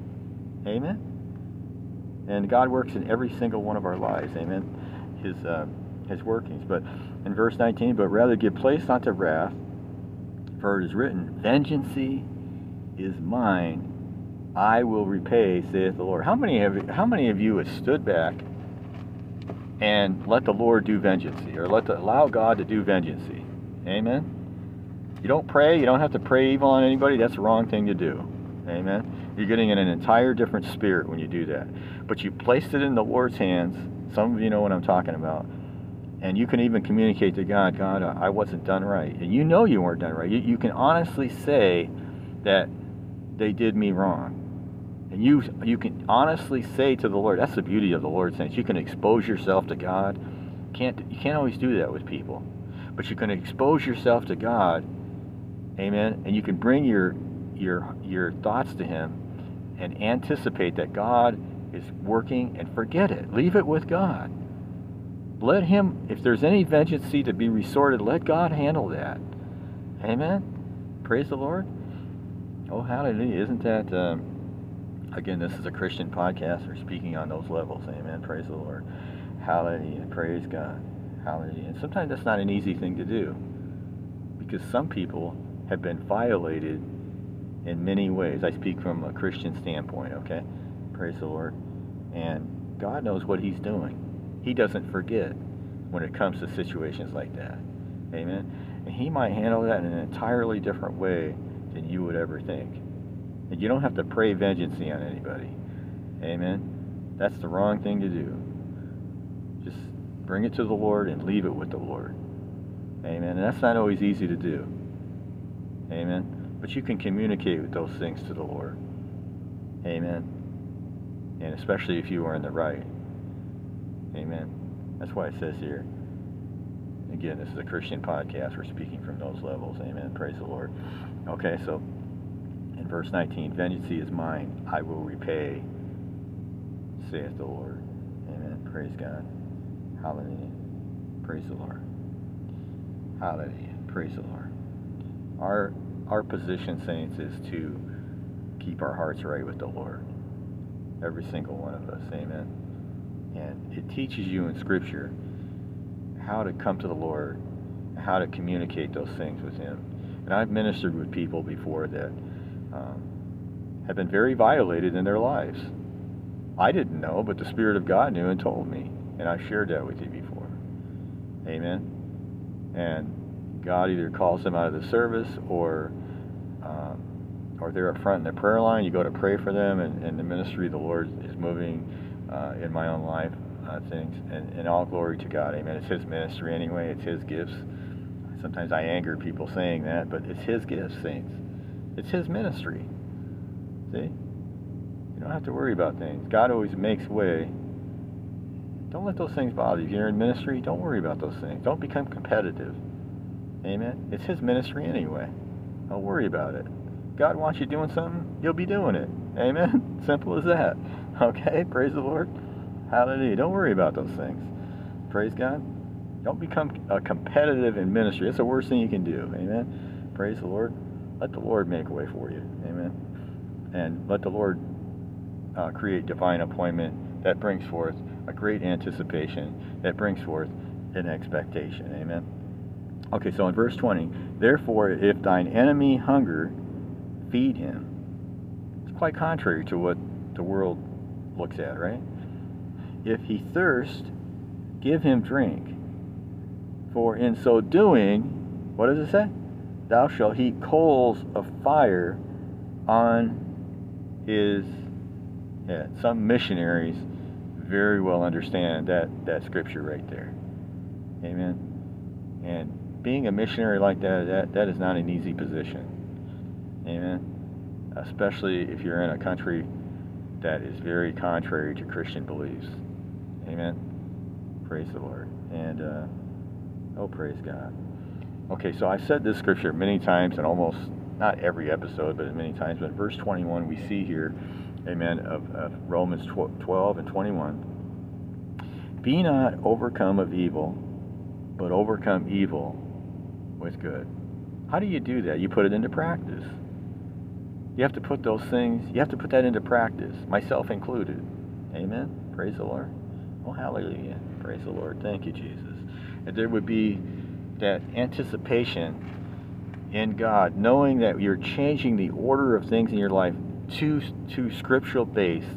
Amen. And God works in every single one of our lives. Amen. His uh, His workings. But in verse 19, but rather give place unto wrath, for it is written, Vengeance is mine I will repay, saith the Lord. How many have how many of you have stood back and let the Lord do vengeance, or let the, allow God to do vengeance? Amen. You don't pray. You don't have to pray evil on anybody. That's the wrong thing to do. Amen. You're getting in an entire different spirit when you do that. But you placed it in the Lord's hands. Some of you know what I'm talking about. And you can even communicate to God, God, uh, I wasn't done right. And you know you weren't done right. You, you can honestly say that they did me wrong. And you you can honestly say to the Lord, that's the beauty of the Lord saints. You can expose yourself to God. Can't you can't always do that with people. But you can expose yourself to God. Amen. And you can bring your your your thoughts to him and anticipate that God is working and forget it. Leave it with God. Let him if there's any vengeance to be resorted, let God handle that. Amen. Praise the Lord. Oh, hallelujah. Isn't that um, Again, this is a Christian podcast. We're speaking on those levels. Amen. Praise the Lord. Hallelujah. Praise God. Hallelujah. And sometimes that's not an easy thing to do because some people have been violated in many ways. I speak from a Christian standpoint, okay? Praise the Lord. And God knows what He's doing. He doesn't forget when it comes to situations like that. Amen. And He might handle that in an entirely different way than you would ever think. And you don't have to pray vengeance on anybody. Amen. That's the wrong thing to do. Just bring it to the Lord and leave it with the Lord. Amen. And that's not always easy to do. Amen. But you can communicate with those things to the Lord. Amen. And especially if you are in the right. Amen. That's why it says here. Again, this is a Christian podcast. We're speaking from those levels. Amen. Praise the Lord. Okay, so in verse 19, vengeance is mine, I will repay, saith the Lord. Amen. Praise God. Hallelujah. Praise the Lord. Hallelujah. Praise the Lord. Our our position, saints, is to keep our hearts right with the Lord. Every single one of us. Amen. And it teaches you in Scripture how to come to the Lord, how to communicate those things with Him. And I've ministered with people before that um, have been very violated in their lives. I didn't know, but the Spirit of God knew and told me. And I've shared that with you before. Amen. And God either calls them out of the service or um, or they're up front in the prayer line. You go to pray for them, and, and the ministry of the Lord is moving uh, in my own life uh, things. And, and all glory to God. Amen. It's His ministry anyway. It's His gifts. Sometimes I anger people saying that, but it's His gifts, saints. It's His ministry. See? You don't have to worry about things. God always makes way. Don't let those things bother you. If you're in ministry, don't worry about those things. Don't become competitive. Amen. It's His ministry anyway. Don't worry about it. God wants you doing something, you'll be doing it. Amen. Simple as that. Okay? Praise the Lord. Hallelujah. Don't worry about those things. Praise God. Don't become a competitive in ministry. That's the worst thing you can do. Amen. Praise the Lord. Let the Lord make a way for you. Amen. And let the Lord uh, create divine appointment that brings forth a great anticipation, that brings forth an expectation. Amen. Okay, so in verse 20, therefore, if thine enemy hunger, feed him. It's quite contrary to what the world looks at, right? If he thirst, give him drink. For in so doing, what does it say? Thou shalt heat coals of fire on his head. Some missionaries very well understand that, that scripture right there. Amen. And being a missionary like that, that, that is not an easy position. Amen. Especially if you're in a country that is very contrary to Christian beliefs. Amen. Praise the Lord. And, uh, oh, praise God. Okay, so I've said this scripture many times and almost not every episode, but many times. But verse 21, we see here, amen, of, of Romans 12 and 21. Be not overcome of evil, but overcome evil with good. How do you do that? You put it into practice. You have to put those things, you have to put that into practice, myself included. Amen. Praise the Lord. Oh, hallelujah. Praise the Lord. Thank you, Jesus. And there would be that anticipation in God, knowing that you're changing the order of things in your life to, to scriptural based,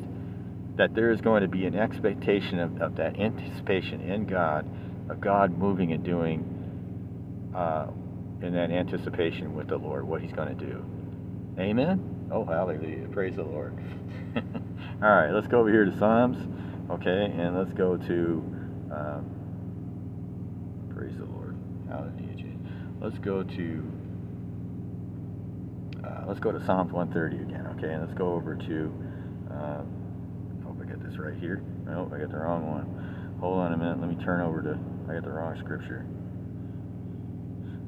that there is going to be an expectation of, of that anticipation in God, of God moving and doing uh, in that anticipation with the Lord, what He's going to do. Amen? Oh, hallelujah. Praise the Lord. All right, let's go over here to Psalms. Okay, and let's go to, um, praise the Lord. Hallelujah. Let's go to, uh, let's go to Psalms 130 again. Okay, and let's go over to, um, hope I get this right here. Nope, I got the wrong one. Hold on a minute. Let me turn over to, I got the wrong scripture.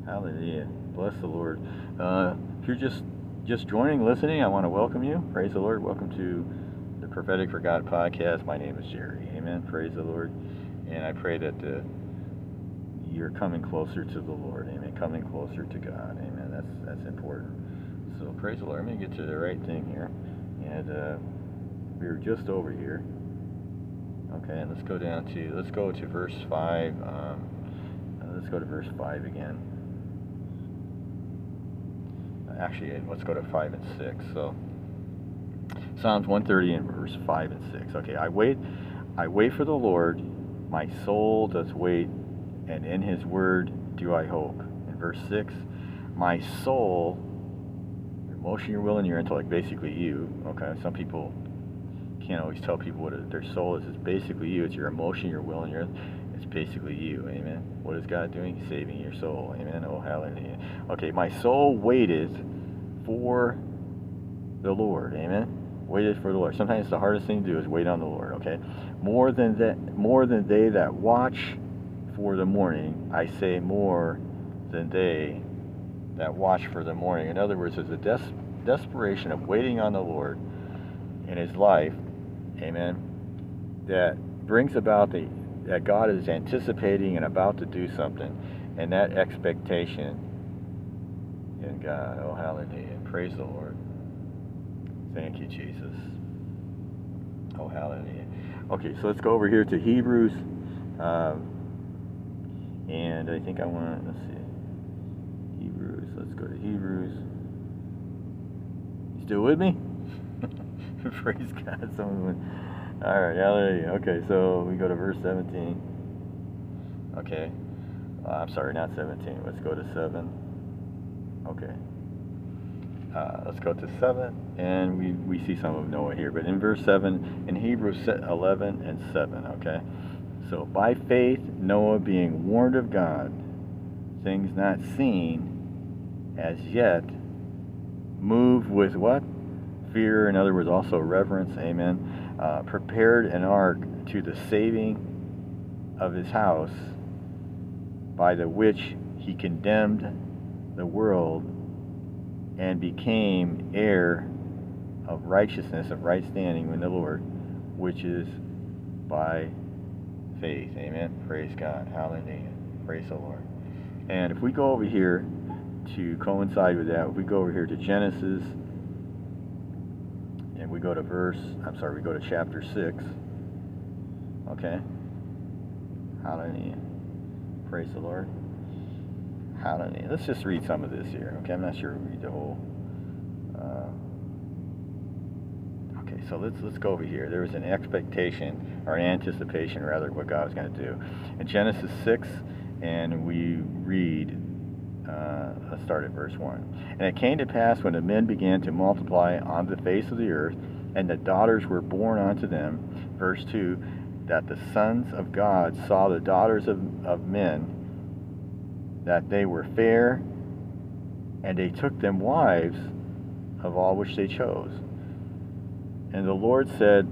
Hallelujah. Bless the Lord. Uh, if you're just just joining, listening, I want to welcome you. Praise the Lord. Welcome to the Prophetic for God podcast. My name is Jerry. Amen. Praise the Lord. And I pray that uh, you're coming closer to the Lord. Amen. Coming closer to God. Amen. That's that's important. So praise the Lord. I'm to get to the right thing here. And uh, we are just over here. Okay, and let's go down to, let's go to verse 5. Um, uh, let's go to verse 5 again actually, let's go to 5 and 6. So, Psalms 130 and verse 5 and 6. Okay, I wait, I wait for the Lord, my soul does wait, and in his word do I hope. Verse 6, my soul, your emotion, your will, and your intellect, basically you, okay, some people can't always tell people what their soul is. It's basically you. It's your emotion, your will, and your it's basically you. Amen. What is God doing? Saving your soul. Amen. Oh, hallelujah. Okay, my soul waited for the Lord. Amen. Waited for the Lord. Sometimes the hardest thing to do is wait on the Lord. Okay. More than that, more than they that watch for the morning. I say more than they that watch for the morning. In other words, there's a des- desperation of waiting on the Lord in his life. Amen. That brings about the that God is anticipating and about to do something, and that expectation in God. Oh, hallelujah. Praise the Lord. Thank you, Jesus. Oh, hallelujah. Okay, so let's go over here to Hebrews. Um, and I think I want, let's see. Hebrews, let's go to Hebrews. You still with me? Praise God. Someone all right, hallelujah. Okay, so we go to verse 17. Okay. Uh, I'm sorry, not 17. Let's go to 7. Okay. Uh, let's go to 7, and we, we see some of Noah here. But in verse 7, in Hebrews 11 and 7, okay? So, by faith, Noah being warned of God, things not seen as yet, moved with what? Fear, in other words, also reverence, amen uh, prepared an ark to the saving of his house, by the which he condemned the world and became heir of righteousness, of right standing with the Lord, which is by faith. Amen. Praise God. Hallelujah. Praise the Lord. And if we go over here to coincide with that, we go over here to Genesis and we go to verse, I'm sorry, we go to chapter 6. Okay? Hallelujah. Praise the Lord. Hallelujah. Let's just read some of this here. Okay, I'm not sure we read the whole. Uh, okay, so let's let's go over here. There was an expectation or an anticipation, rather, what God was going to do. In Genesis 6, and we read uh, let's start at verse 1. And it came to pass when the men began to multiply on the face of the earth, and the daughters were born unto them, verse 2, that the sons of God saw the daughters of, of men, that they were fair, and they took them wives of all which they chose. And the Lord said,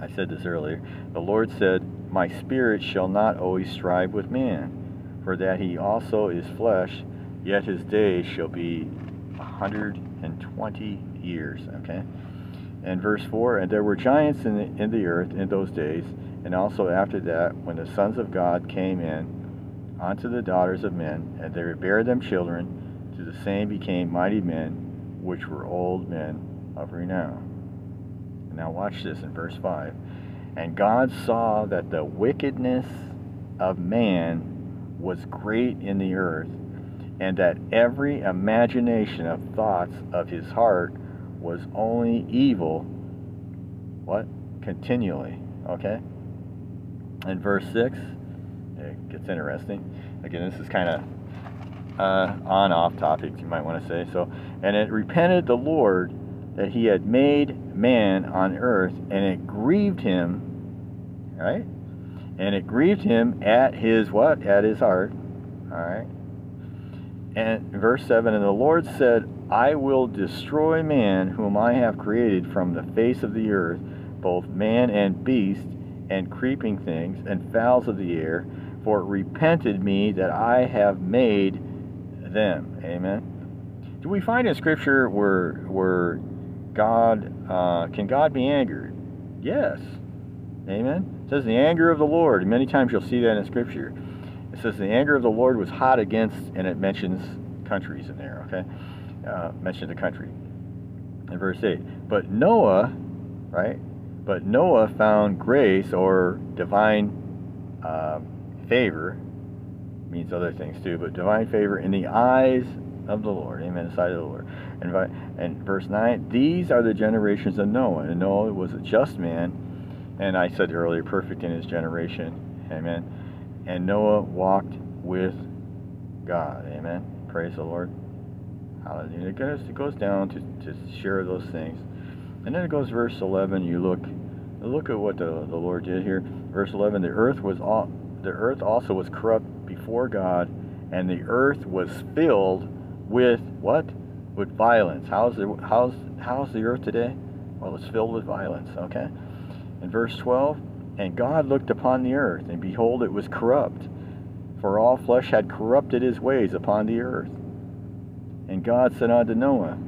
I said this earlier, the Lord said, My spirit shall not always strive with man for that he also is flesh, yet his days shall be a 120 years. Okay? And verse 4 And there were giants in the, in the earth in those days, and also after that, when the sons of God came in unto the daughters of men, and they bare them children, to the same became mighty men, which were old men of renown. Now, watch this in verse 5. And God saw that the wickedness of man was great in the earth, and that every imagination of thoughts of his heart was only evil, what? Continually. Okay? In verse 6, it gets interesting. Again, this is kind of uh, on off topic, you might want to say. So, and it repented the Lord that he had made man on earth, and it grieved him, right? And it grieved him at his what? At his heart. All right. And verse 7 And the Lord said, I will destroy man whom I have created from the face of the earth, both man and beast, and creeping things, and fowls of the air, for it repented me that I have made them. Amen. Do we find in Scripture where, where God, uh, can God be angered? Yes. Amen. It says the anger of the Lord. Many times you'll see that in Scripture. It says the anger of the Lord was hot against, and it mentions countries in there, okay? Uh, mentions a country. In verse 8. But Noah, right? But Noah found grace or divine uh, favor, means other things too, but divine favor in the eyes of the Lord. Amen. The sight of the Lord. And, and verse 9, these are the generations of Noah. And Noah was a just man and I said earlier, perfect in his generation. Amen. And Noah walked with God. Amen. Praise the Lord. Hallelujah. It goes, it goes down to, to share those things. And then it goes verse 11. You look look at what the, the Lord did here. Verse 11, the earth was all, the earth also was corrupt before God, and the earth was filled with what? With violence. How's the how's how's the earth today? Well, it's filled with violence. Okay. In verse 12, And God looked upon the earth, and behold, it was corrupt, for all flesh had corrupted his ways upon the earth. And God said unto Noah,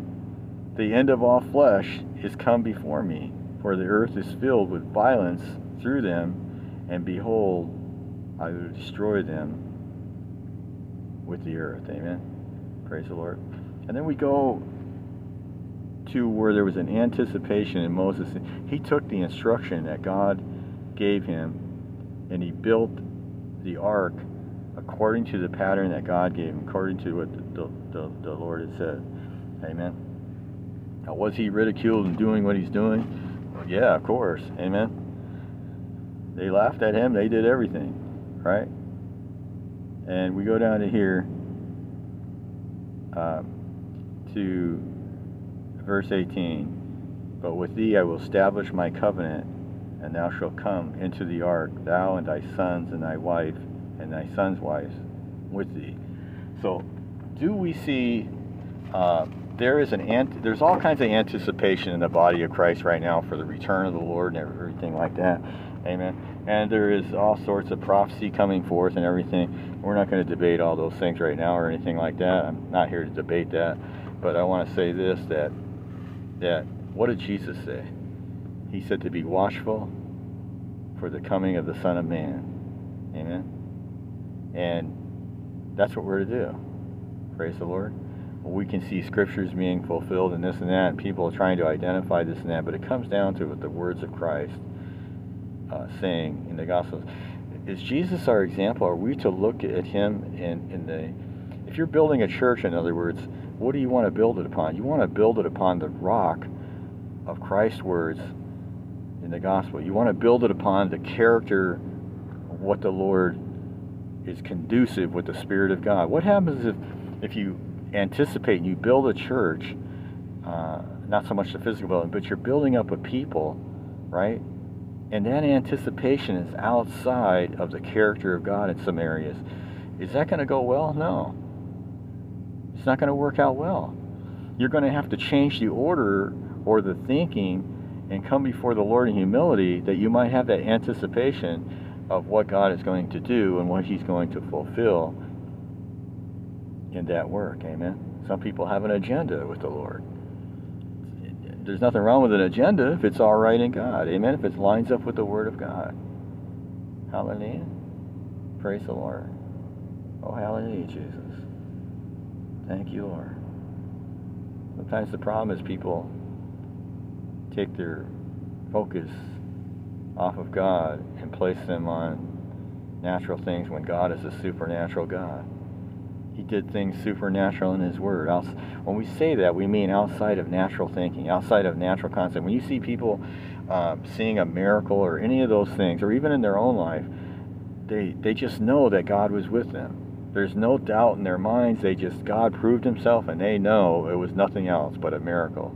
The end of all flesh is come before me, for the earth is filled with violence through them, and behold, I will destroy them with the earth. Amen. Praise the Lord. And then we go to where there was an anticipation in Moses. He took the instruction that God gave him and he built the ark according to the pattern that God gave him, according to what the, the, the Lord had said. Amen. Now, was he ridiculed in doing what he's doing? Well, yeah, of course. Amen. They laughed at him. They did everything, right? And we go down to here um, to verse 18. But with thee I will establish my covenant, and thou shalt come into the ark, thou and thy sons and thy wife and thy sons' wives with thee. So, do we see uh, there is an ant- there's all kinds of anticipation in the body of Christ right now for the return of the Lord and everything like that. Amen. And there is all sorts of prophecy coming forth and everything. We're not going to debate all those things right now or anything like that. I'm not here to debate that. But I want to say this that that what did Jesus say? He said to be watchful for the coming of the Son of Man. Amen. And that's what we're to do. Praise the Lord. We can see scriptures being fulfilled and this and that, and people trying to identify this and that, but it comes down to what the words of Christ uh, saying in the Gospels. Is Jesus our example? Are we to look at him in, in the. If you're building a church, in other words, what do you want to build it upon? You want to build it upon the rock of Christ's words in the gospel. You want to build it upon the character of what the Lord is conducive with the Spirit of God. What happens if, if you anticipate and you build a church, uh, not so much the physical building, but you're building up a people, right? And that anticipation is outside of the character of God in some areas. Is that going to go well? No. It's not going to work out well. You're going to have to change the order or the thinking and come before the Lord in humility that you might have that anticipation of what God is going to do and what He's going to fulfill in that work. Amen. Some people have an agenda with the Lord. There's nothing wrong with an agenda if it's all right in God. Amen. If it lines up with the Word of God. Hallelujah. Praise the Lord. Oh, hallelujah, Jesus. Thank you, Lord. Sometimes the problem is people take their focus off of God and place them on natural things when God is a supernatural God. He did things supernatural in His Word. When we say that, we mean outside of natural thinking, outside of natural concept. When you see people uh, seeing a miracle or any of those things, or even in their own life, they, they just know that God was with them. There's no doubt in their minds. They just, God proved Himself, and they know it was nothing else but a miracle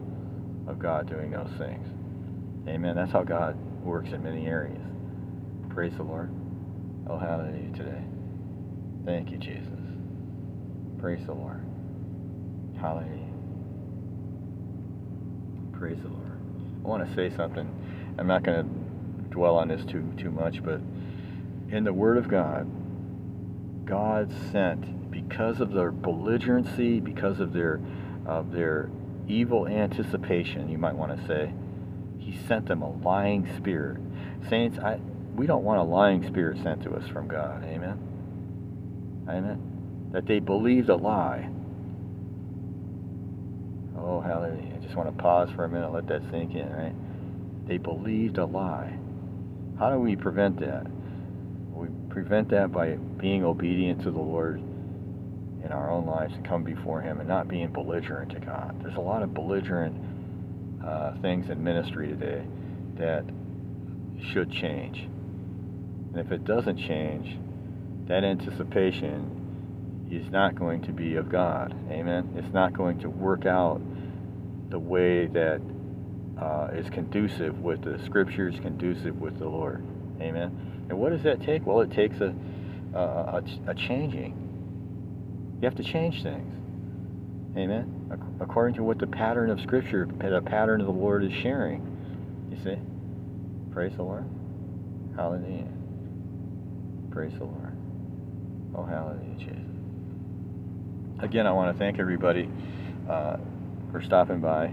of God doing those things. Amen. That's how God works in many areas. Praise the Lord. Oh, hallelujah today. Thank you, Jesus. Praise the Lord. Hallelujah. Praise the Lord. I want to say something. I'm not going to dwell on this too too much, but in the Word of God, God sent because of their belligerency, because of their of their evil anticipation, you might want to say, he sent them a lying spirit. Saints, I, we don't want a lying spirit sent to us from God. Amen. Amen. That they believed a lie. Oh, hallelujah. I just want to pause for a minute, let that sink in, right? They believed a lie. How do we prevent that? Prevent that by being obedient to the Lord in our own lives and come before Him and not being belligerent to God. There's a lot of belligerent uh, things in ministry today that should change. And if it doesn't change, that anticipation is not going to be of God. Amen. It's not going to work out the way that uh, is conducive with the scriptures, conducive with the Lord. Amen. And what does that take? Well, it takes a, a, a, changing. You have to change things. Amen. According to what the pattern of Scripture, the pattern of the Lord is sharing. You see? Praise the Lord. Hallelujah. Praise the Lord. Oh, hallelujah, Jesus. Again, I want to thank everybody uh, for stopping by,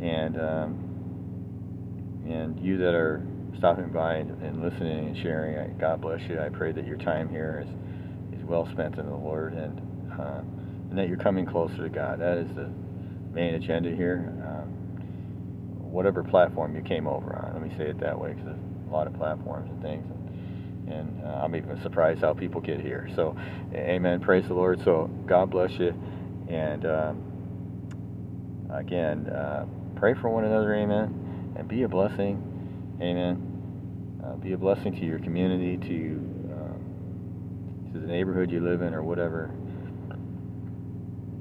and um, and you that are stopping by and, listening and sharing. God bless you. I pray that your time here is, is well spent in the Lord and, uh, and that you're coming closer to God. That is the main agenda here. Um, whatever platform you came over on, let me say it that way because there's a lot of platforms and things. And, and uh, I'm even surprised how people get here. So, amen. Praise the Lord. So, God bless you. And um, again, uh, pray for one another. Amen. And be a blessing. Amen. Uh, be a blessing to your community, to um, to the neighborhood you live in, or whatever.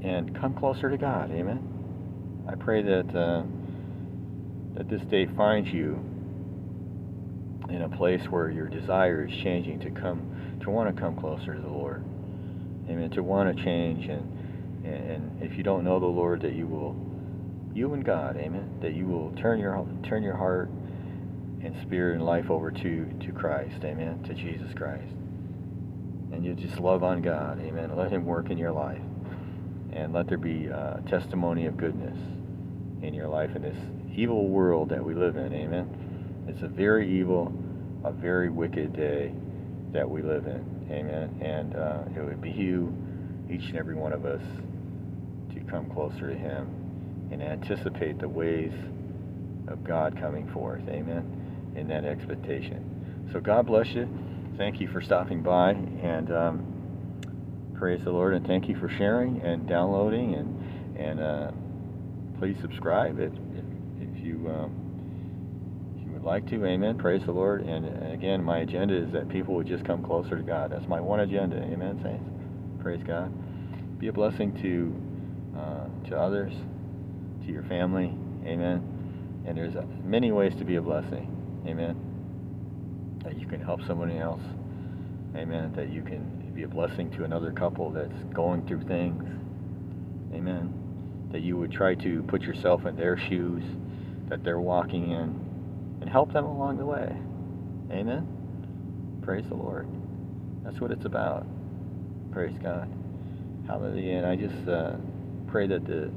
And come closer to God. Amen. I pray that uh, that this day finds you in a place where your desire is changing to come to want to come closer to the Lord. Amen. To want to change and and if you don't know the Lord, that you will, you and God, Amen. That you will turn your turn your heart and spirit and life over to, to Christ, amen, to Jesus Christ. And you just love on God, amen. Let Him work in your life. And let there be a testimony of goodness in your life in this evil world that we live in, amen. It's a very evil, a very wicked day that we live in, amen. And uh, it would behoove each and every one of us to come closer to Him and anticipate the ways of God coming forth, amen in that expectation. So God bless you. Thank you for stopping by and um, praise the Lord and thank you for sharing and downloading and and uh, please subscribe if, if, if you um, if you would like to. Amen. Praise the Lord. And, and again, my agenda is that people would just come closer to God. That's my one agenda. Amen, saints. Praise God. Be a blessing to uh, to others, to your family. Amen. And there's many ways to be a blessing. Amen. That you can help somebody else. Amen. That you can be a blessing to another couple that's going through things. Amen. That you would try to put yourself in their shoes that they're walking in and help them along the way. Amen. Praise the Lord. That's what it's about. Praise God. Hallelujah. And I just uh, pray that the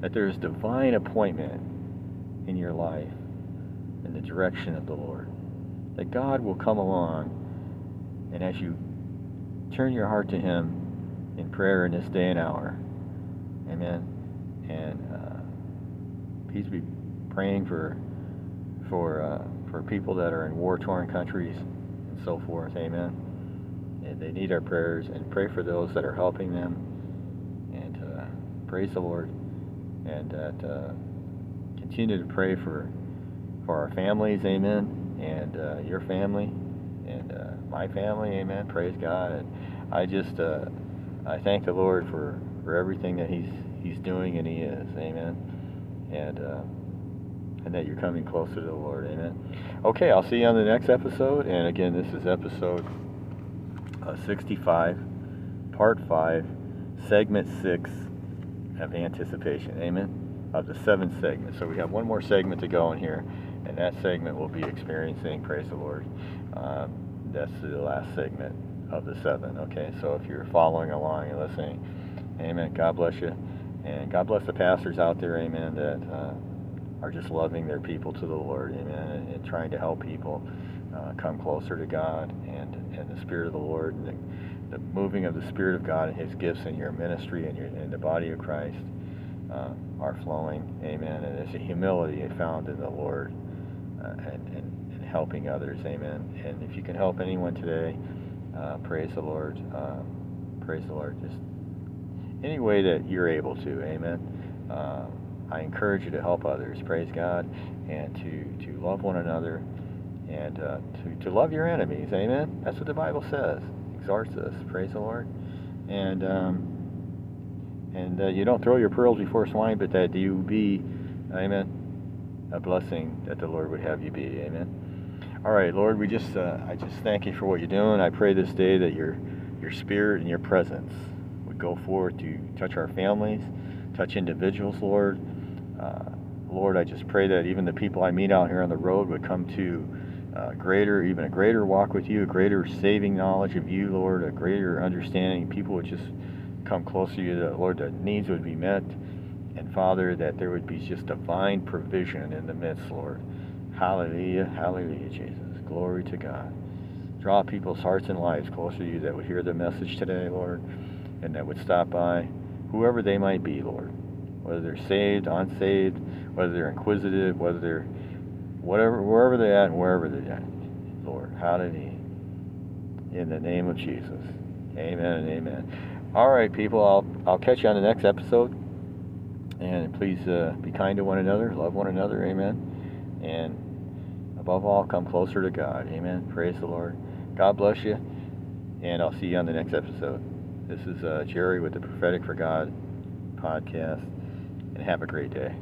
that there's divine appointment in your life in the direction of the Lord. That God will come along, and as you turn your heart to Him in prayer in this day and hour, Amen. And uh, please be praying for for uh, for people that are in war-torn countries and so forth. Amen. And they need our prayers, and pray for those that are helping them, and uh, praise the Lord, and that uh, continue to pray for for our families, amen, and uh, your family, and uh, my family, amen. Praise God. And I just, uh, I thank the Lord for, for everything that He's He's doing and He is, amen. And uh, and that you're coming closer to the Lord, amen. Okay, I'll see you on the next episode. And again, this is episode uh, 65, part five, segment six of anticipation, amen. Of the seventh segment. So we have one more segment to go in here and that segment will be experiencing praise the Lord. Um, that's the last segment of the seven. Okay, so if you're following along and listening, Amen. God bless you, and God bless the pastors out there, Amen. That uh, are just loving their people to the Lord, Amen, and, and trying to help people uh, come closer to God and and the Spirit of the Lord and the, the moving of the Spirit of God and His gifts in your ministry and your in the body of Christ. Uh, are flowing, amen. And there's a humility found in the Lord and, and, and, helping others. Amen. And if you can help anyone today, uh, praise the Lord. Uh, praise the Lord. Just any way that you're able to. Amen. Uh, I encourage you to help others. Praise God. And to, to love one another and uh, to, to love your enemies. Amen. That's what the Bible says. Exhorts us. Praise the Lord. And um, and uh, you don't throw your pearls before swine, but that you be, amen, a blessing that the Lord would have you be. Amen. All right, Lord, we just uh, I just thank you for what you're doing. I pray this day that your your spirit and your presence would go forward to touch our families, touch individuals, Lord. Uh, Lord, I just pray that even the people I meet out here on the road would come to uh, greater, even a greater walk with you, a greater saving knowledge of you, Lord, a greater understanding. People would just come closer to you, that, Lord, that needs would be met and Father, that there would be just divine provision in the midst, Lord. Hallelujah, hallelujah, Jesus. Glory to God. Draw people's hearts and lives closer to you that would hear the message today, Lord, and that would stop by, whoever they might be, Lord. Whether they're saved, unsaved, whether they're inquisitive, whether they're whatever, wherever they're at and wherever they're at, Lord. Hallelujah. In the name of Jesus. Amen and amen. All right, people, I'll, I'll catch you on the next episode. And please uh, be kind to one another, love one another, amen. And above all, come closer to God, amen. Praise the Lord. God bless you, and I'll see you on the next episode. This is uh, Jerry with the Prophetic for God podcast, and have a great day.